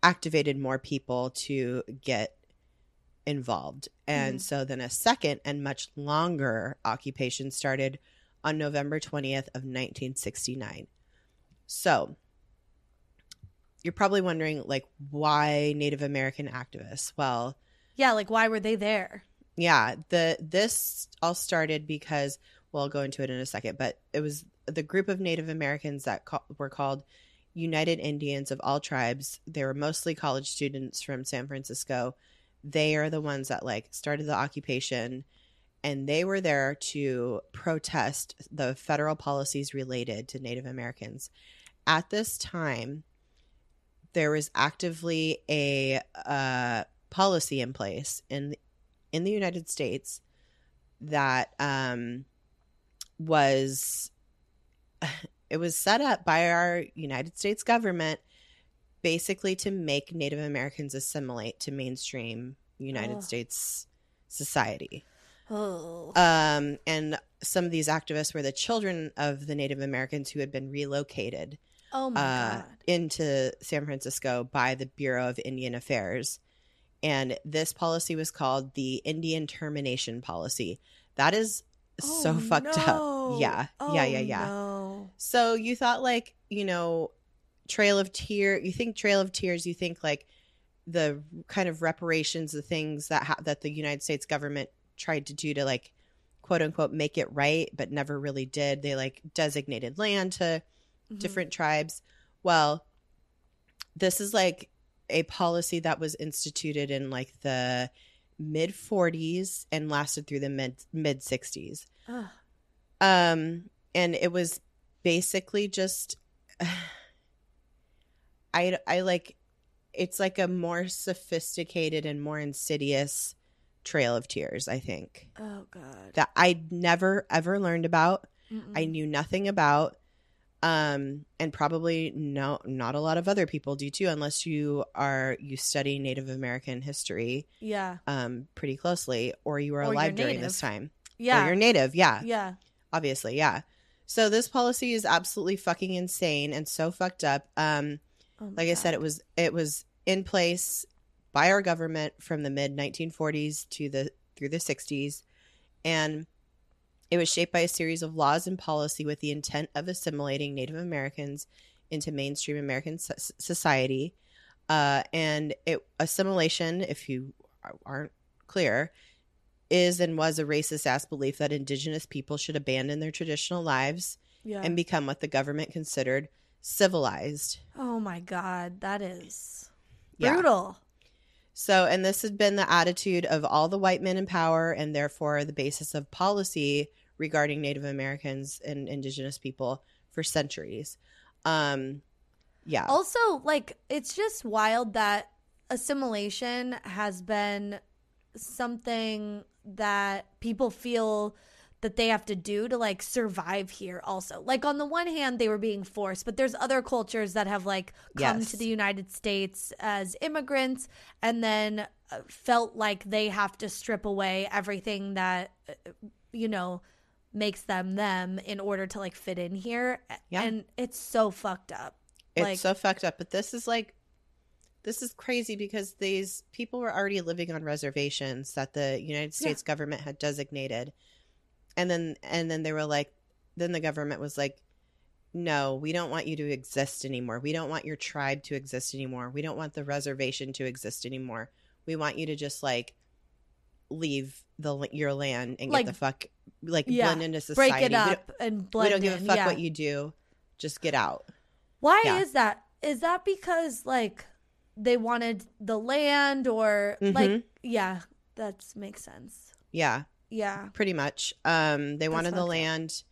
activated more people to get involved. And Mhm. so then a second and much longer occupation started on November 20th of 1969. So you're probably wondering like why Native American activists? Well, yeah, like why were they there? yeah, the this all started because well, I'll go into it in a second, but it was the group of Native Americans that ca- were called United Indians of all tribes. They were mostly college students from San Francisco. They are the ones that like started the occupation and they were there to protest the federal policies related to Native Americans. At this time, there was actively a uh, policy in place in in the United States that um, was it was set up by our United States government basically to make Native Americans assimilate to mainstream United Oh. States society. Oh, Um, and some of these activists were the children of the Native Americans who had been relocated Oh my uh, god. into San Francisco by the Bureau of Indian Affairs. And this policy was called the Indian Termination Policy. That is so Oh, fucked no. up. Yeah. Oh, yeah, yeah, yeah. No. So you thought like, you know, Trail of Tear, you think Trail of Tears, you think like the kind of reparations, the things that ha- that the United States government tried to do to like quote unquote make it right but never really did. They like designated land to Mhm. different tribes. Well, this is like a policy that was instituted in like the mid 40s and lasted through the mid mid 60s. Ugh. Um and it was basically just I I like it's like a more sophisticated and more insidious trail of tears, I think. Oh god. That I never ever learned about. Mm-mm. I knew nothing about um and probably no not a lot of other people do too unless you are you study Native American history yeah. um pretty closely or you were Or alive during this time. Yeah. Or you're native, yeah. yeah. Obviously, yeah. So this policy is absolutely fucking insane and so fucked up. Um Oh like I said it was it was in place by our government from the mid 1940s to the through the 60s and it was shaped by a series of laws and policy with the intent of assimilating Native Americans into mainstream American so- society. Uh, and it assimilation, if you aren't clear, is and was a racist ass belief that indigenous people should abandon their traditional lives yeah. and become what the government considered civilized. oh my god, that is Yeah. brutal. So, and this had been the attitude of all the white men in power, and therefore the basis of policy regarding Native Americans and Indigenous people for centuries. Um, yeah, Also, like it's just wild that assimilation has been something that people feel that they have to do to like survive here also. Like on the one hand they were being forced, but there's other cultures that have like come Yes. to the United States as immigrants and then uh, felt like they have to strip away everything that uh, you know makes them them in order to like fit in here Yeah. and it's so fucked up. it's like- so fucked up. But this is like, this is crazy because these people were already living on reservations that the United States government had designated, and then and then they were like, then the government was like, no, we don't want you to exist anymore. We don't want your tribe to exist anymore. We don't want the reservation to exist anymore. We want you to just like leave the your land and Like- get the fuck like Yeah, blend into society. break it We don't- up and We don't, give a in. fuck yeah. what you do. Just get out. Why yeah. is that? Is that because like they wanted the land or Mhm. like yeah, that makes sense. Yeah. Yeah. pretty much. Um, they That's wanted the up. land.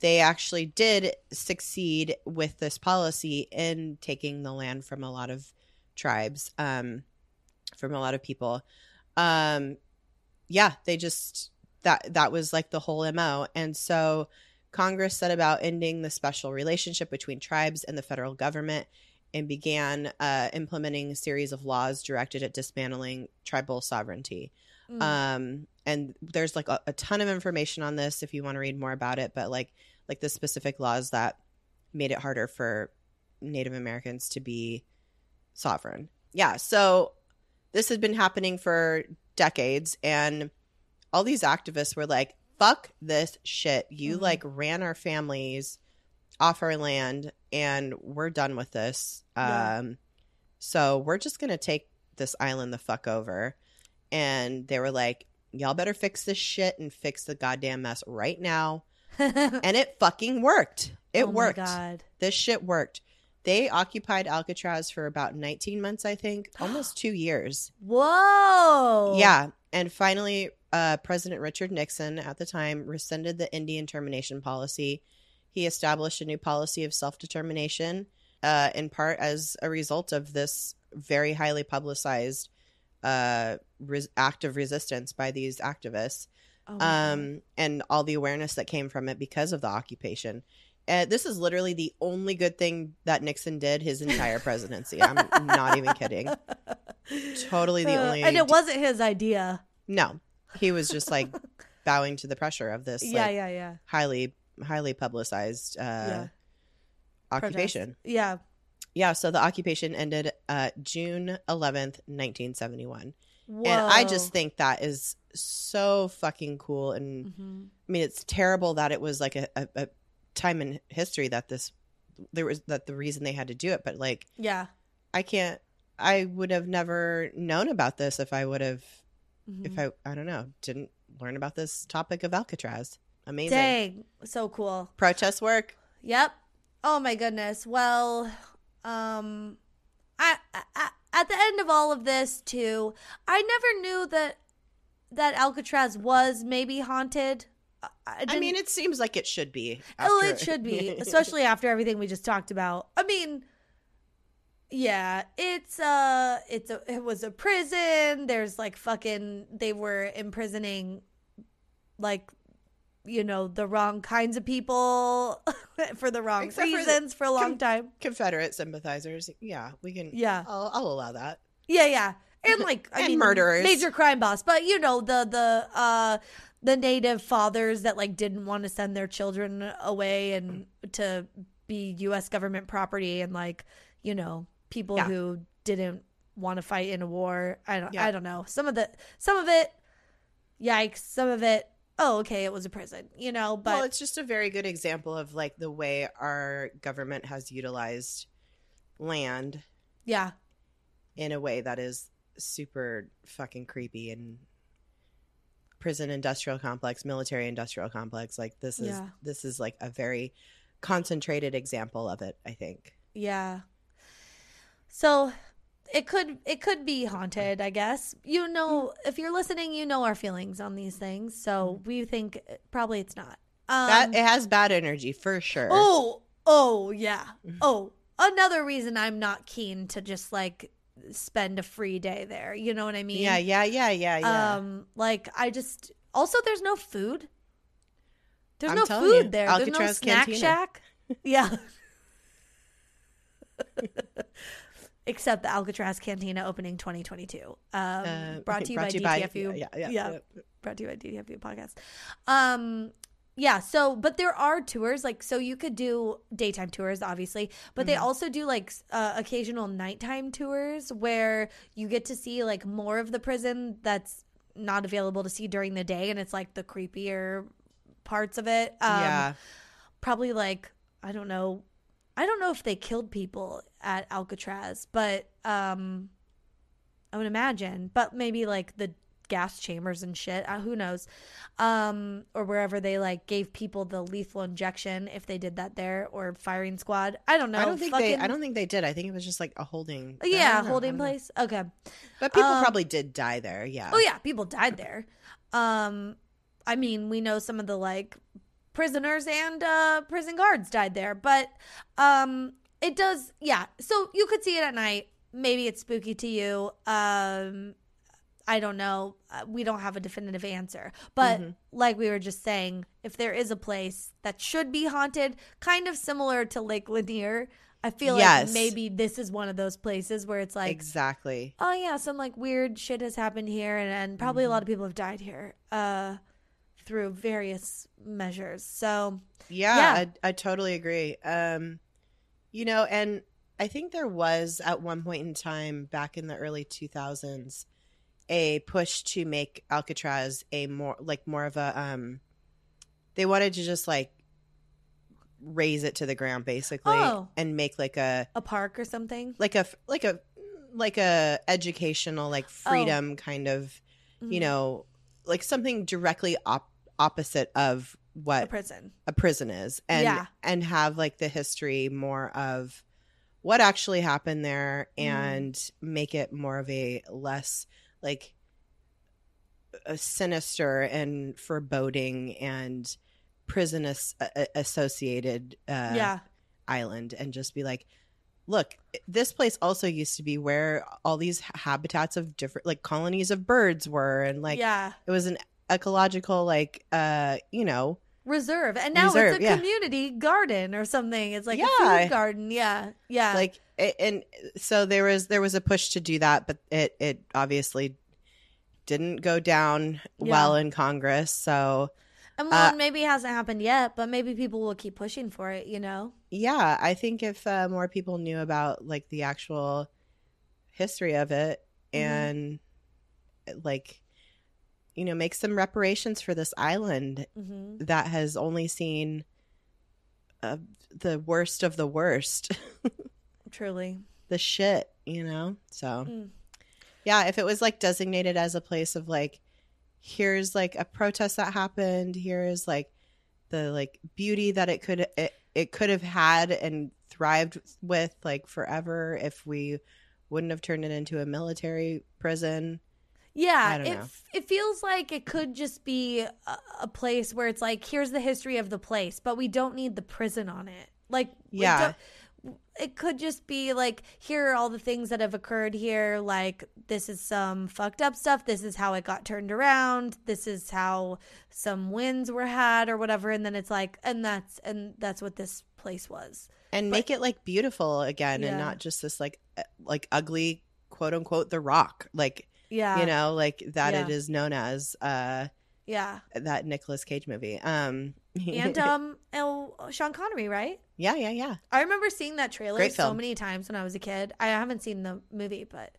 They actually did succeed with this policy in taking the land from a lot of tribes, um, from a lot of people. Um, yeah, they just that that was like the whole mo, and so Congress set about ending the special relationship between tribes and the federal government. And began uh, implementing a series of laws directed at dismantling tribal sovereignty. Mm. Um, and there's like a, a ton of information on this if you want to read more about it, but like like the specific laws that made it harder for Native Americans to be sovereign. Yeah, so this had been happening for decades and all these activists were like, fuck this shit. You Mhm. like ran our families off our land and we're done with this. Yeah. Um so we're just gonna take this island the fuck over. And they were like, Y'all better fix this shit and fix the goddamn mess right now. And it fucking worked. It oh worked. God. This shit worked. They occupied Alcatraz for about 19 months, I think, almost two years. Whoa. Yeah. And finally, uh, President Richard Nixon at the time rescinded the Indian termination policy. He established a new policy of self determination, uh, in part as a result of this very highly publicized uh, res- act of resistance by these activists Oh um, and all the awareness that came from it because of the occupation. Uh, this is literally the only good thing that Nixon did his entire presidency. I'm not even kidding. Totally the Uh, only. And it wasn't his idea. No, he was just like bowing to the pressure of this yeah, like, yeah, yeah. highly highly publicized uh, Yeah. occupation. Protest. Yeah. Yeah, so the occupation ended uh, June 11th, 1971. Whoa. And I just think that is so fucking cool. And Mhm. I mean, it's terrible that it was like a, a, a time in history that this, there was that the reason they had to do it. But like, Yeah. I can't, I would have never known about this if I would have, Mhm. if I, I don't know, didn't learn about this topic of Alcatraz. Amazing. Dang. So cool. Protest work. Yep. Oh my goodness. Well, um, I, I at the end of all of this too, I never knew that that Alcatraz was maybe haunted. I, I mean, it seems like it should be. oh, after- it should be, especially after everything we just talked about. I mean, yeah, it's uh, it's a it was a prison. There's like fucking they were imprisoning, like, you know, the wrong kinds of people for the wrong Except for the- reasons for a long com- time. Confederate sympathizers. Yeah, we can. Yeah. I'll, I'll allow that. Yeah, yeah. And like I And mean murderers. major crime boss. But you know, the the uh the native fathers that like didn't want to send their children away and to be US government property and like, you know, people Yeah. who didn't want to fight in a war. I don't Yeah. I don't know. Some of the some of it yikes, some of it oh okay, it was a prison, you know, but well, it's just a very good example of like the way our government has utilized land yeah. in a way that is super fucking creepy and prison industrial complex, military industrial complex. Like this is Yeah. this is like a very concentrated example of it. I think. Yeah. So it could it could be haunted, I guess. You know, if you're listening, you know our feelings on these things. So we think uh, probably it's not. Um, that it has bad energy for sure. Oh, oh yeah. Oh, another reason I'm not keen to just like spend a free day there. You know what I mean? yeah, yeah, yeah, yeah, yeah. Um, like I just also there's no food. There's I'm no food you, there. There's no snack Cantina. shack. Yeah. Except the Alcatraz Cantina opening 2022. Um, Uh, brought to you by you DTFU. yeah, yeah, yeah. yeah. Brought to you by DTFU podcast. Um, yeah. So, but there are tours like so you could do daytime tours, obviously, but they Mhm. also do like uh, occasional nighttime tours where you get to see like more of the prison that's not available to see during the day, and it's like the creepier parts of it. Um, yeah. probably like I don't know. I don't know if they killed people at Alcatraz, but um I would imagine, but maybe like the gas chambers and shit, uh, who knows. Um or wherever they like gave people the lethal injection if they did that there or firing squad. I don't know. I don't think they. I don't think they did. I think it was just like a holding. Yeah, know, I holding don't know. place. Okay. But people Um, probably did die there. Yeah. Oh yeah, people died there. Um I mean, we know some of the like prisoners and uh prison guards died there, but um it does yeah. So you could see it at night. Maybe it's spooky to you. Um I don't know. Uh, We don't have a definitive answer. But Mhm. like we were just saying, if there is a place that should be haunted, kind of similar to Lake Lanier, I feel Yes. like maybe this is one of those places where it's like exactly. oh yeah some like weird shit has happened here and, and probably a lot of people have died here uh through various measures so Yeah, Yeah. I, I totally agree. Um, you know, and I think there was at one point in time back in the early 2000s a push to make Alcatraz a more like more of a um they wanted to just like raze it to the ground basically Oh. and make like a a park or something like a like a like a educational like Oh. freedom kind of you Mhm. know like something directly op- opposite of a what prison a prison is and Yeah. and have like the history more of what actually happened there Mhm. and make it more of a less like a sinister and foreboding and prison as- associated uh, yeah island and just be like look this place also used to be where all these habitats of different like colonies of birds were and like yeah it was an ecological like uh you know reserve and now Reserve, it's a yeah. community garden or something it's like a food garden yeah yeah like and so there was there was a push to do that but it it obviously didn't go down Yeah. well in congress so And well, Uh, maybe it hasn't happened yet, but maybe people will keep pushing for it, you know? yeah, I think if uh, more people knew about like the actual history of it Mhm. and like you know make some reparations for this island hmm that has only seen uh, the worst of the worst, Truly. the shit, you know. So Mm. yeah, if it was like designated as a place of like, here's like a protest that happened, here's like the like beauty that it could it, it could have had and thrived with like forever if we wouldn't have turned it into a military prison. Yeah, it know. f- it feels like it could just be a, a place where it's like here's the history of the place, but we don't need the prison on it. Like Yeah. it could just be like here are all the things that have occurred here like this is some fucked up stuff this is how it got turned around this is how some wins were had or whatever and then it's like and that's and that's what this place was and But- make it like beautiful again Yeah. and not just this like like ugly quote unquote the rock like yeah. you know like that it Yeah. is known as uh yeah. that Nicolas Cage movie. Um and um oh, Sean Connery right? Yeah yeah yeah. I remember seeing that trailer so many times when I was a kid. I haven't seen the movie, but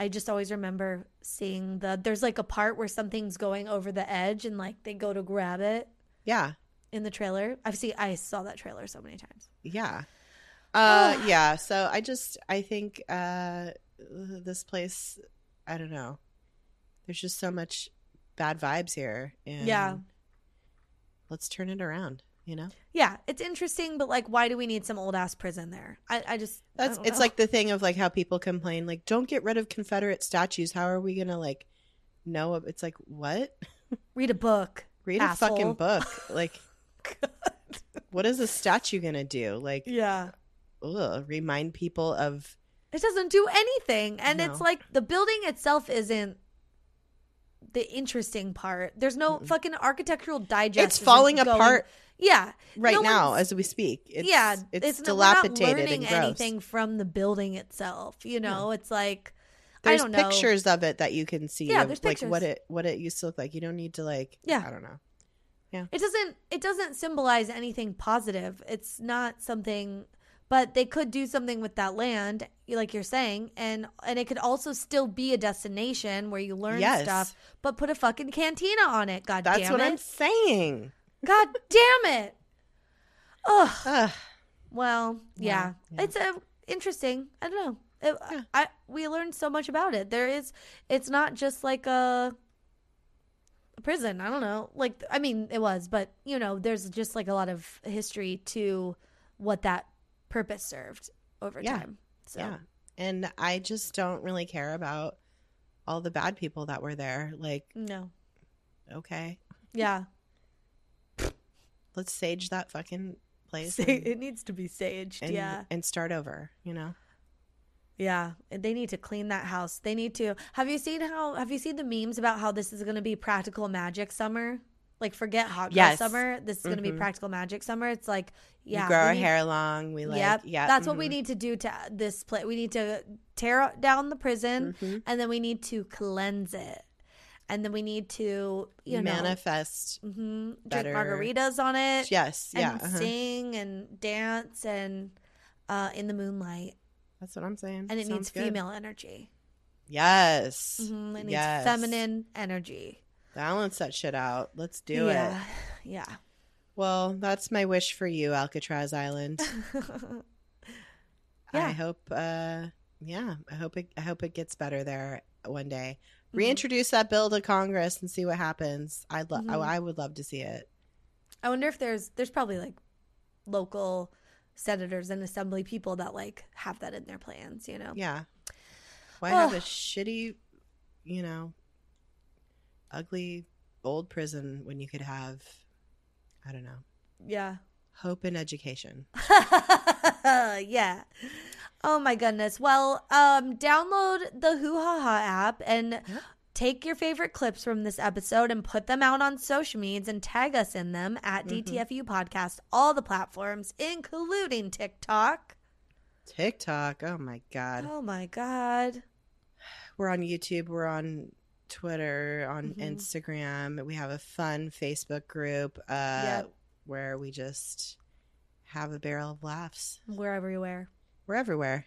I just always remember seeing the there's like a part where something's going over the edge and like they go to grab it yeah. in the trailer. I've seen I saw that trailer so many times. yeah. Uh yeah. So I just I think uh this place I don't know there's just so much bad vibes here and Yeah. let's turn it around you know Yeah, it's interesting, but like why do we need some old ass prison there? I, I just I That's don't it's know. like the thing of like how people complain like don't get rid of Confederate statues. How are we gonna like know? It's like what? read a book. Read Asshole. a fucking book. Like what is a statue gonna do? Like Yeah. ugh, remind people of It doesn't do anything. And it's like the building itself isn't the interesting part. There's no fucking architectural digest. it's falling going- apart Yeah. right No now as we speak. It's, yeah, it's, no- we're not dilapidated learning and gross. anything from the building itself. You know, it's like There's I don't know. pictures of it that you can see. Yeah, of, there's like what it what it used to look like. You don't need to like. Yeah. I don't know. Yeah, it doesn't. It doesn't symbolize anything positive. It's not something. But they could do something with that land, like you're saying, and and it could also still be a destination where you learn Yes. stuff. But put a fucking cantina on it. God That's damn it. That's what! I'm saying. God damn it! Ugh. Ugh. Well, yeah, yeah. it's uh, interesting. I don't know. It, Yeah. I we learned so much about it. There is, it's not just like a, a prison. I don't know. Like I mean, it was, but you know, there's just like a lot of history to what that purpose served over Yeah. time. So Yeah. And I just don't really care about all the bad people that were there. Like, no, okay, yeah, let's sage that fucking place Sa- and, it needs to be staged. and, yeah, and start over, you know? Yeah, they need to clean that house. They need to. Have you seen how? Have you seen the memes about how this is going to be practical magic summer? Like, forget hot girl Yes. summer. This is going to be practical magic summer. It's like, yeah, we grow we our need- hair long. We like, yep, yeah. that's what we mhm, need to do to this place. We need to tear down the prison, mhm. and then we need to cleanse it, and then we need to, you know, manifest. mhm, drink margaritas on it, Yes, and yeah. uh-huh. sing and dance and uh, in the moonlight. That's what I'm saying. And it Sounds needs good. female energy. Yes. hmm It needs Yes. feminine energy. Balance that shit out. Let's do yeah. it. Yeah. Well, that's my wish for you, Alcatraz Island. yeah. I hope uh yeah, I hope it I hope it gets better there one day. Mhm. Reintroduce that bill to Congress and see what happens. I'd lo- Mhm. I, I would love to see it. I wonder if there's there's probably like local senators and assembly people that like have that in their plans, you know. Yeah. Why have a shitty, you know, ugly old prison when you could have I don't know, Yeah. hope and education. yeah. Oh my goodness. Well, um download the Hoo Ha Ha app and take your favorite clips from this episode and put them out on social medias and tag us in them at Mhm. DTFU podcast all the platforms including TikTok. TikTok. Oh my god. Oh my god. We're on YouTube, we're on Twitter, on Mhm. Instagram. We have a fun Facebook group uh, Yep. where we just have a barrel of laughs. We're everywhere. We're everywhere.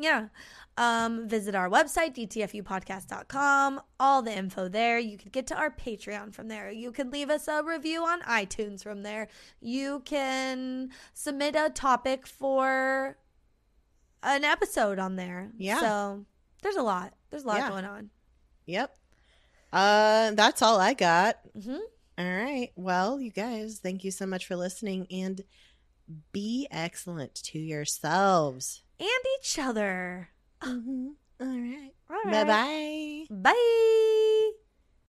Yeah. Um, visit our website, dtfupodcast.com. All the info there. You can get to our Patreon from there. You can leave us a review on iTunes from there. You can submit a topic for an episode on there. Yeah. So there's a lot. There's a lot Yeah. going on. Yep. Uh, that's all I got. hmm All right. Well, you guys, thank you so much for listening and be excellent to yourselves. And each other. Mhm. All right. All Bye right. bye. Bye.